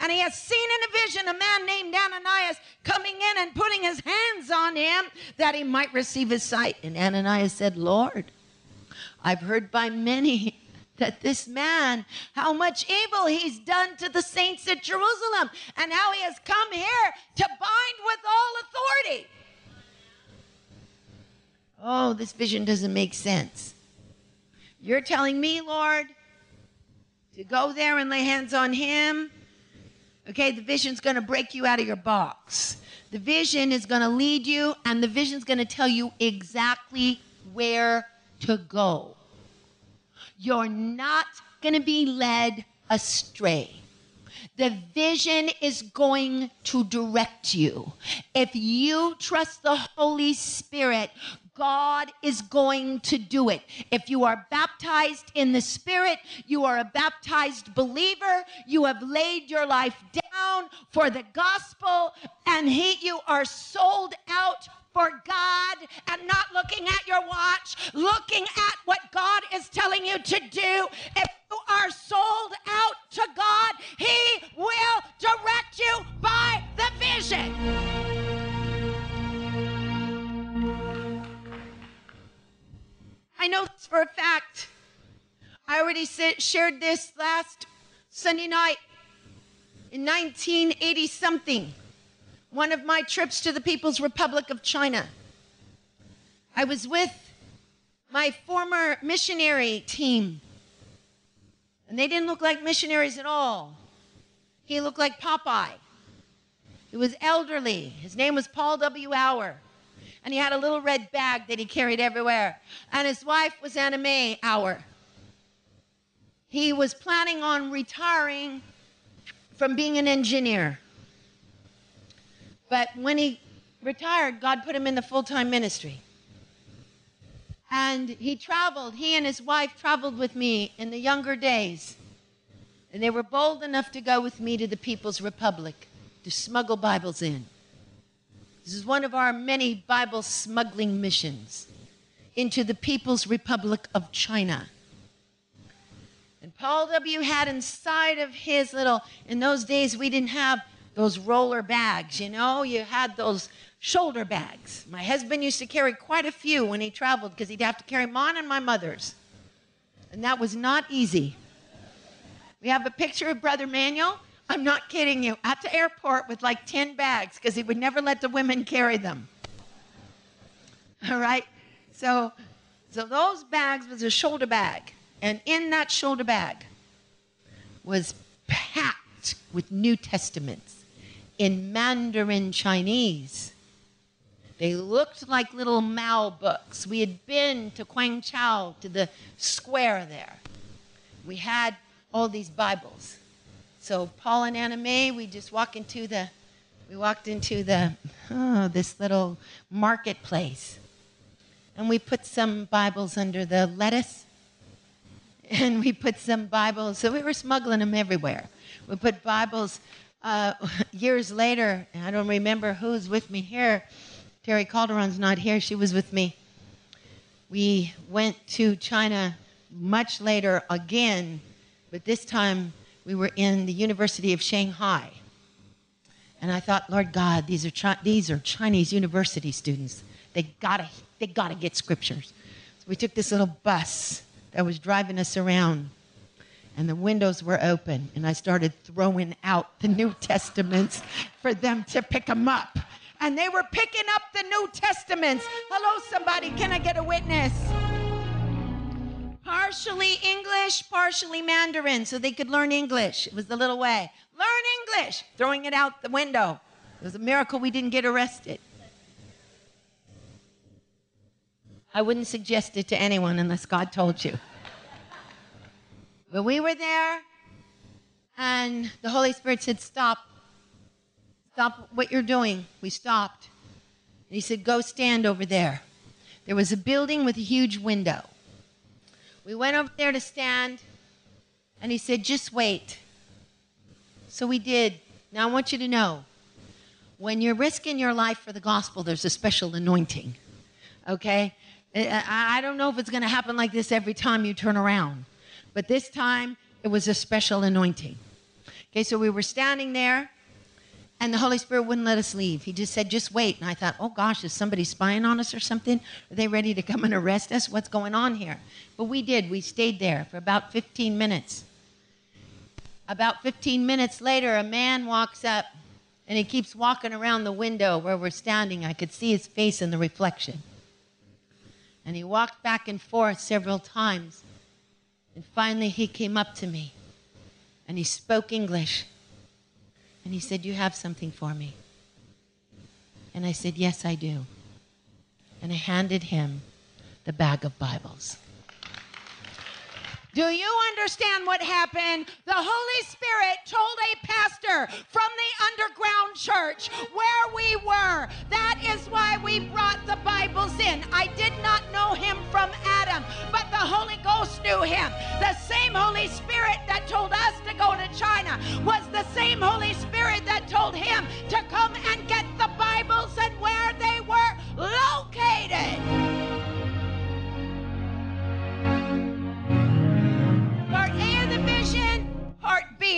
And he has seen in a vision a man named Ananias coming in and putting his hands on him that he might receive his sight. And Ananias said, Lord, I've heard by many that this man, how much evil he's done to the saints at Jerusalem, and how he has come here to bind with all authority. Oh, this vision doesn't make sense. You're telling me, Lord, to go there and lay hands on him? Okay, the vision's going to break you out of your box. The vision is going to lead you, and the vision's going to tell you exactly where to go. you're not going to be led astray. The vision is going to direct you. If you trust the Holy Spirit, God is going to do it. If you are baptized in the Spirit, you are a baptized believer, you have laid your life down for the gospel, and he, you are sold out for God and not looking at your watch, looking at what God is telling you to do. If you are sold out to God, He will direct you by the vision. I know for a fact. I already said, shared this last Sunday night in 1980 something, one of my trips to the People's Republic of China. I was with my former missionary team, and they didn't look like missionaries at all. He looked like Popeye. He was elderly. His name was Paul W. Hour and he had a little red bag that he carried everywhere. And his wife was Anna Mae Hour. He was planning on retiring from being an engineer. But when he retired, God put him in the full time ministry. And he traveled, he and his wife traveled with me in the younger days. And they were bold enough to go with me to the People's Republic to smuggle Bibles in. This is one of our many Bible smuggling missions into the People's Republic of China. And Paul W. had inside of his little, in those days, we didn't have those roller bags, you know, you had those shoulder bags. My husband used to carry quite a few when he traveled because he'd have to carry mine and my mother's. And that was not easy. We have a picture of Brother Manuel I'm not kidding you, at the airport with like 10 bags because he would never let the women carry them. All right? So, so those bags was a shoulder bag. And in that shoulder bag was packed with New Testaments in Mandarin Chinese. They looked like little Mao books. We had been to Guangzhou, to the square there. We had all these Bibles. So Paul and Anna Mae, we just walk into the, we walked into the, oh, this little marketplace, and we put some Bibles under the lettuce, and we put some Bibles. So we were smuggling them everywhere. We put Bibles. Uh, years later, I don't remember who's with me here. Terry Calderon's not here. She was with me. We went to China much later again, but this time we were in the University of Shanghai. And I thought, Lord God, these are, Chi- these are Chinese university students. They gotta, they gotta get scriptures. So we took this little bus that was driving us around, and the windows were open, and I started throwing out the New Testaments for them to pick them up. And they were picking up the New Testaments. Hello, somebody, can I get a witness? Partially English, partially Mandarin, so they could learn English. It was the little way. Learn English, throwing it out the window. It was a miracle we didn't get arrested. I wouldn't suggest it to anyone unless God told you. But we were there, and the Holy Spirit said, Stop. Stop what you're doing. We stopped. And he said, Go stand over there. There was a building with a huge window. We went over there to stand, and he said, Just wait. So we did. Now I want you to know when you're risking your life for the gospel, there's a special anointing. Okay? I don't know if it's going to happen like this every time you turn around, but this time it was a special anointing. Okay, so we were standing there, and the Holy Spirit wouldn't let us leave. He just said, just wait. And I thought, oh gosh, is somebody spying on us or something? Are they ready to come and arrest us? What's going on here? But we did. We stayed there for about 15 minutes. About 15 minutes later, a man walks up and he keeps walking around the window where we're standing. I could see his face in the reflection. And he walked back and forth several times. And finally, he came up to me and he spoke English. And he said, You have something for me. And I said, Yes, I do. And I handed him the bag of Bibles. Do you understand what happened? The Holy Spirit told a pastor from the underground church where we were. That is why we brought the Bibles in. I did not know him from Adam, but the Holy Ghost knew him. The same Holy Spirit that told us to go to China was the same Holy Spirit that told him to come and get the Bibles and where they were located.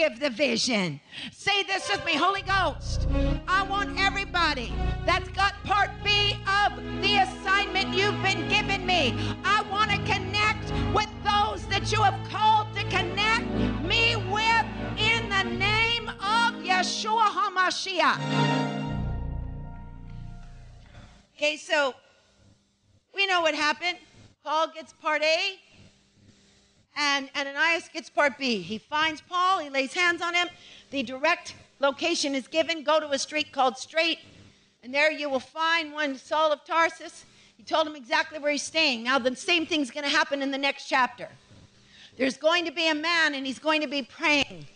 Of the vision. Say this with me Holy Ghost, I want everybody that's got part B of the assignment you've been given me. I want to connect with those that you have called to connect me with in the name of Yeshua HaMashiach. Okay, so we know what happened. Paul gets part A, and Ananias gets part B. He finds Paul, he lays hands on him. The direct location is given. Go to a street called Straight, and there you will find one Saul of Tarsus. He told him exactly where he's staying. Now, the same thing's going to happen in the next chapter. There's going to be a man, and he's going to be praying.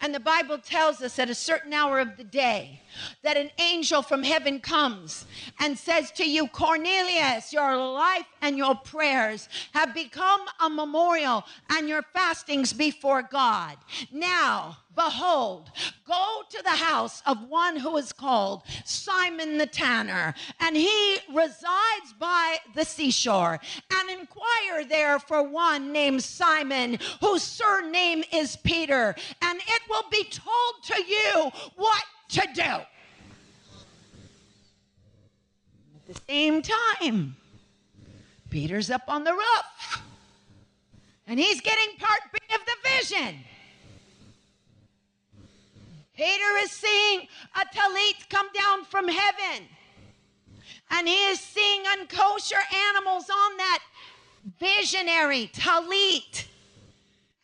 And the Bible tells us at a certain hour of the day that an angel from heaven comes and says to you, Cornelius, your life and your prayers have become a memorial and your fastings before God. Now, Behold, go to the house of one who is called Simon the Tanner, and he resides by the seashore, and inquire there for one named Simon, whose surname is Peter, and it will be told to you what to do. At the same time, Peter's up on the roof, and he's getting part B of the vision. Peter is seeing a talit come down from heaven. And he is seeing unkosher animals on that visionary talit.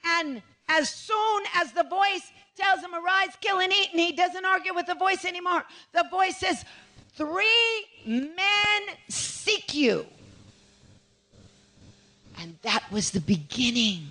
And as soon as the voice tells him, Arise, kill, and eat, and he doesn't argue with the voice anymore, the voice says, Three men seek you. And that was the beginning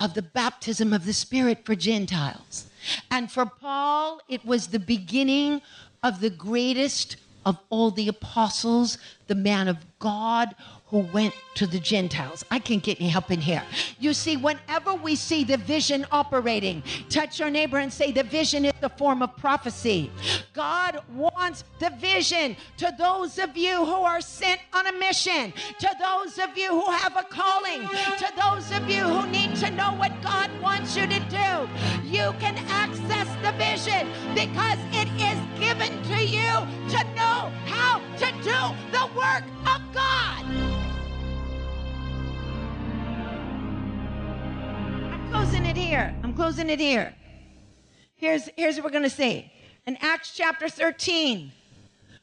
of the baptism of the Spirit for Gentiles. And for Paul, it was the beginning of the greatest of all the apostles, the man of God who went to the Gentiles. I can't get any help in here. You see, whenever we see the vision operating, touch your neighbor and say, The vision is the form of prophecy. God wants the vision to those of you who are sent on a mission, to those of you who have a calling, to those of you who need to know what God wants you to do. You can access the vision because it is given to you to know how to do the work of God. Closing it here. I'm closing it here. Here's, here's what we're going to say. In Acts chapter 13,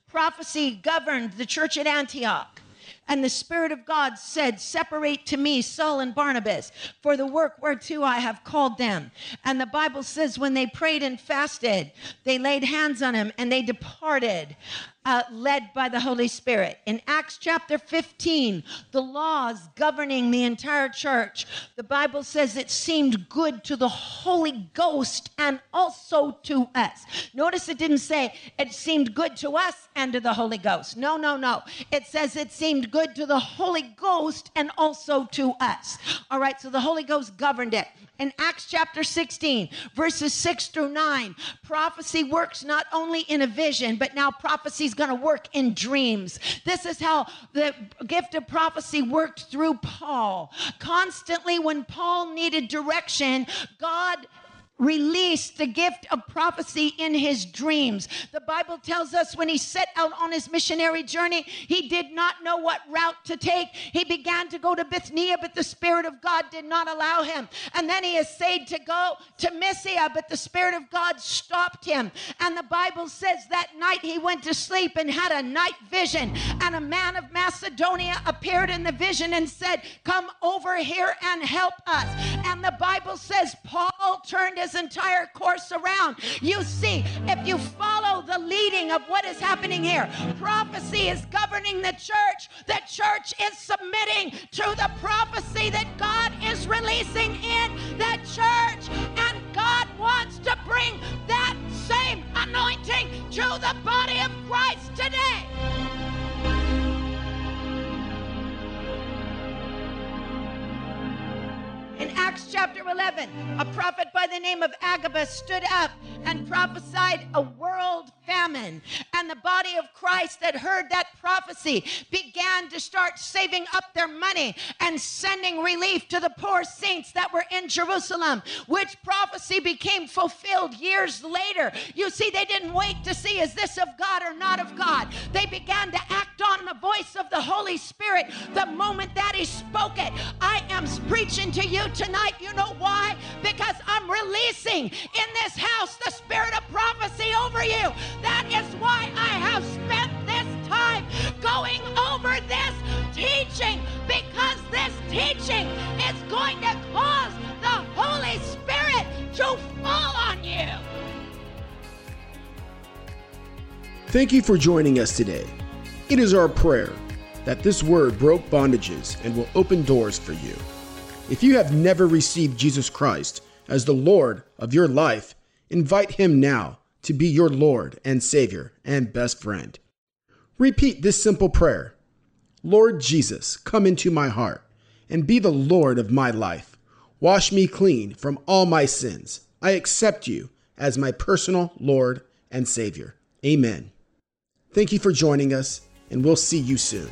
prophecy governed the church at Antioch. And the Spirit of God said, Separate to me Saul and Barnabas for the work whereto I have called them. And the Bible says, when they prayed and fasted, they laid hands on him and they departed uh, led by the Holy Spirit. In Acts chapter 15, the laws governing the entire church, the Bible says it seemed good to the Holy Ghost and also to us. Notice it didn't say it seemed good to us and to the Holy Ghost. No, no, no. It says it seemed good to the Holy Ghost and also to us. All right, so the Holy Ghost governed it in Acts chapter 16, verses 6 through 9. Prophecy works not only in a vision, but now prophecy is going to work in dreams. This is how the gift of prophecy worked through Paul. Constantly, when Paul needed direction, God released the gift of prophecy in his dreams. The Bible tells us when he set out on his missionary journey, he did not know what route to take. He began to go to Bithynia, but the Spirit of God did not allow him. And then he essayed to go to Mysia, but the Spirit of God stopped him. And the Bible says that night he went to sleep and had a night vision. And a man of Macedonia appeared in the vision and said, Come over here and help us. And the Bible says Paul turned his entire course around. You see, if you follow the leading of what is happening here, prophecy is governing the church. The church is submitting to the prophecy that God is releasing in the church. And God wants to bring that same anointing to the body of Christ today. In Acts chapter 11, a prophet by the name of Agabus stood up and prophesied a world famine. And the body of Christ that heard that prophecy began to start saving up their money and sending relief to the poor saints that were in Jerusalem, which prophecy became fulfilled years later. You see, they didn't wait to see is this of God or not of God. They began to act on the voice of the Holy Spirit the moment that He spoke it. I am preaching to tonight. You know why? Because I'm releasing in this house the spirit of prophecy over you. That is why I have spent this time going over this teaching because this teaching is going to cause the Holy Spirit to fall on you. Thank you for joining us today. It is our prayer that this word broke bondages and will open doors for you. If you have never received Jesus Christ as the Lord of your life, invite him now to be your Lord and Savior and best friend. Repeat this simple prayer Lord Jesus, come into my heart and be the Lord of my life. Wash me clean from all my sins. I accept you as my personal Lord and Savior. Amen. Thank you for joining us, and we'll see you soon.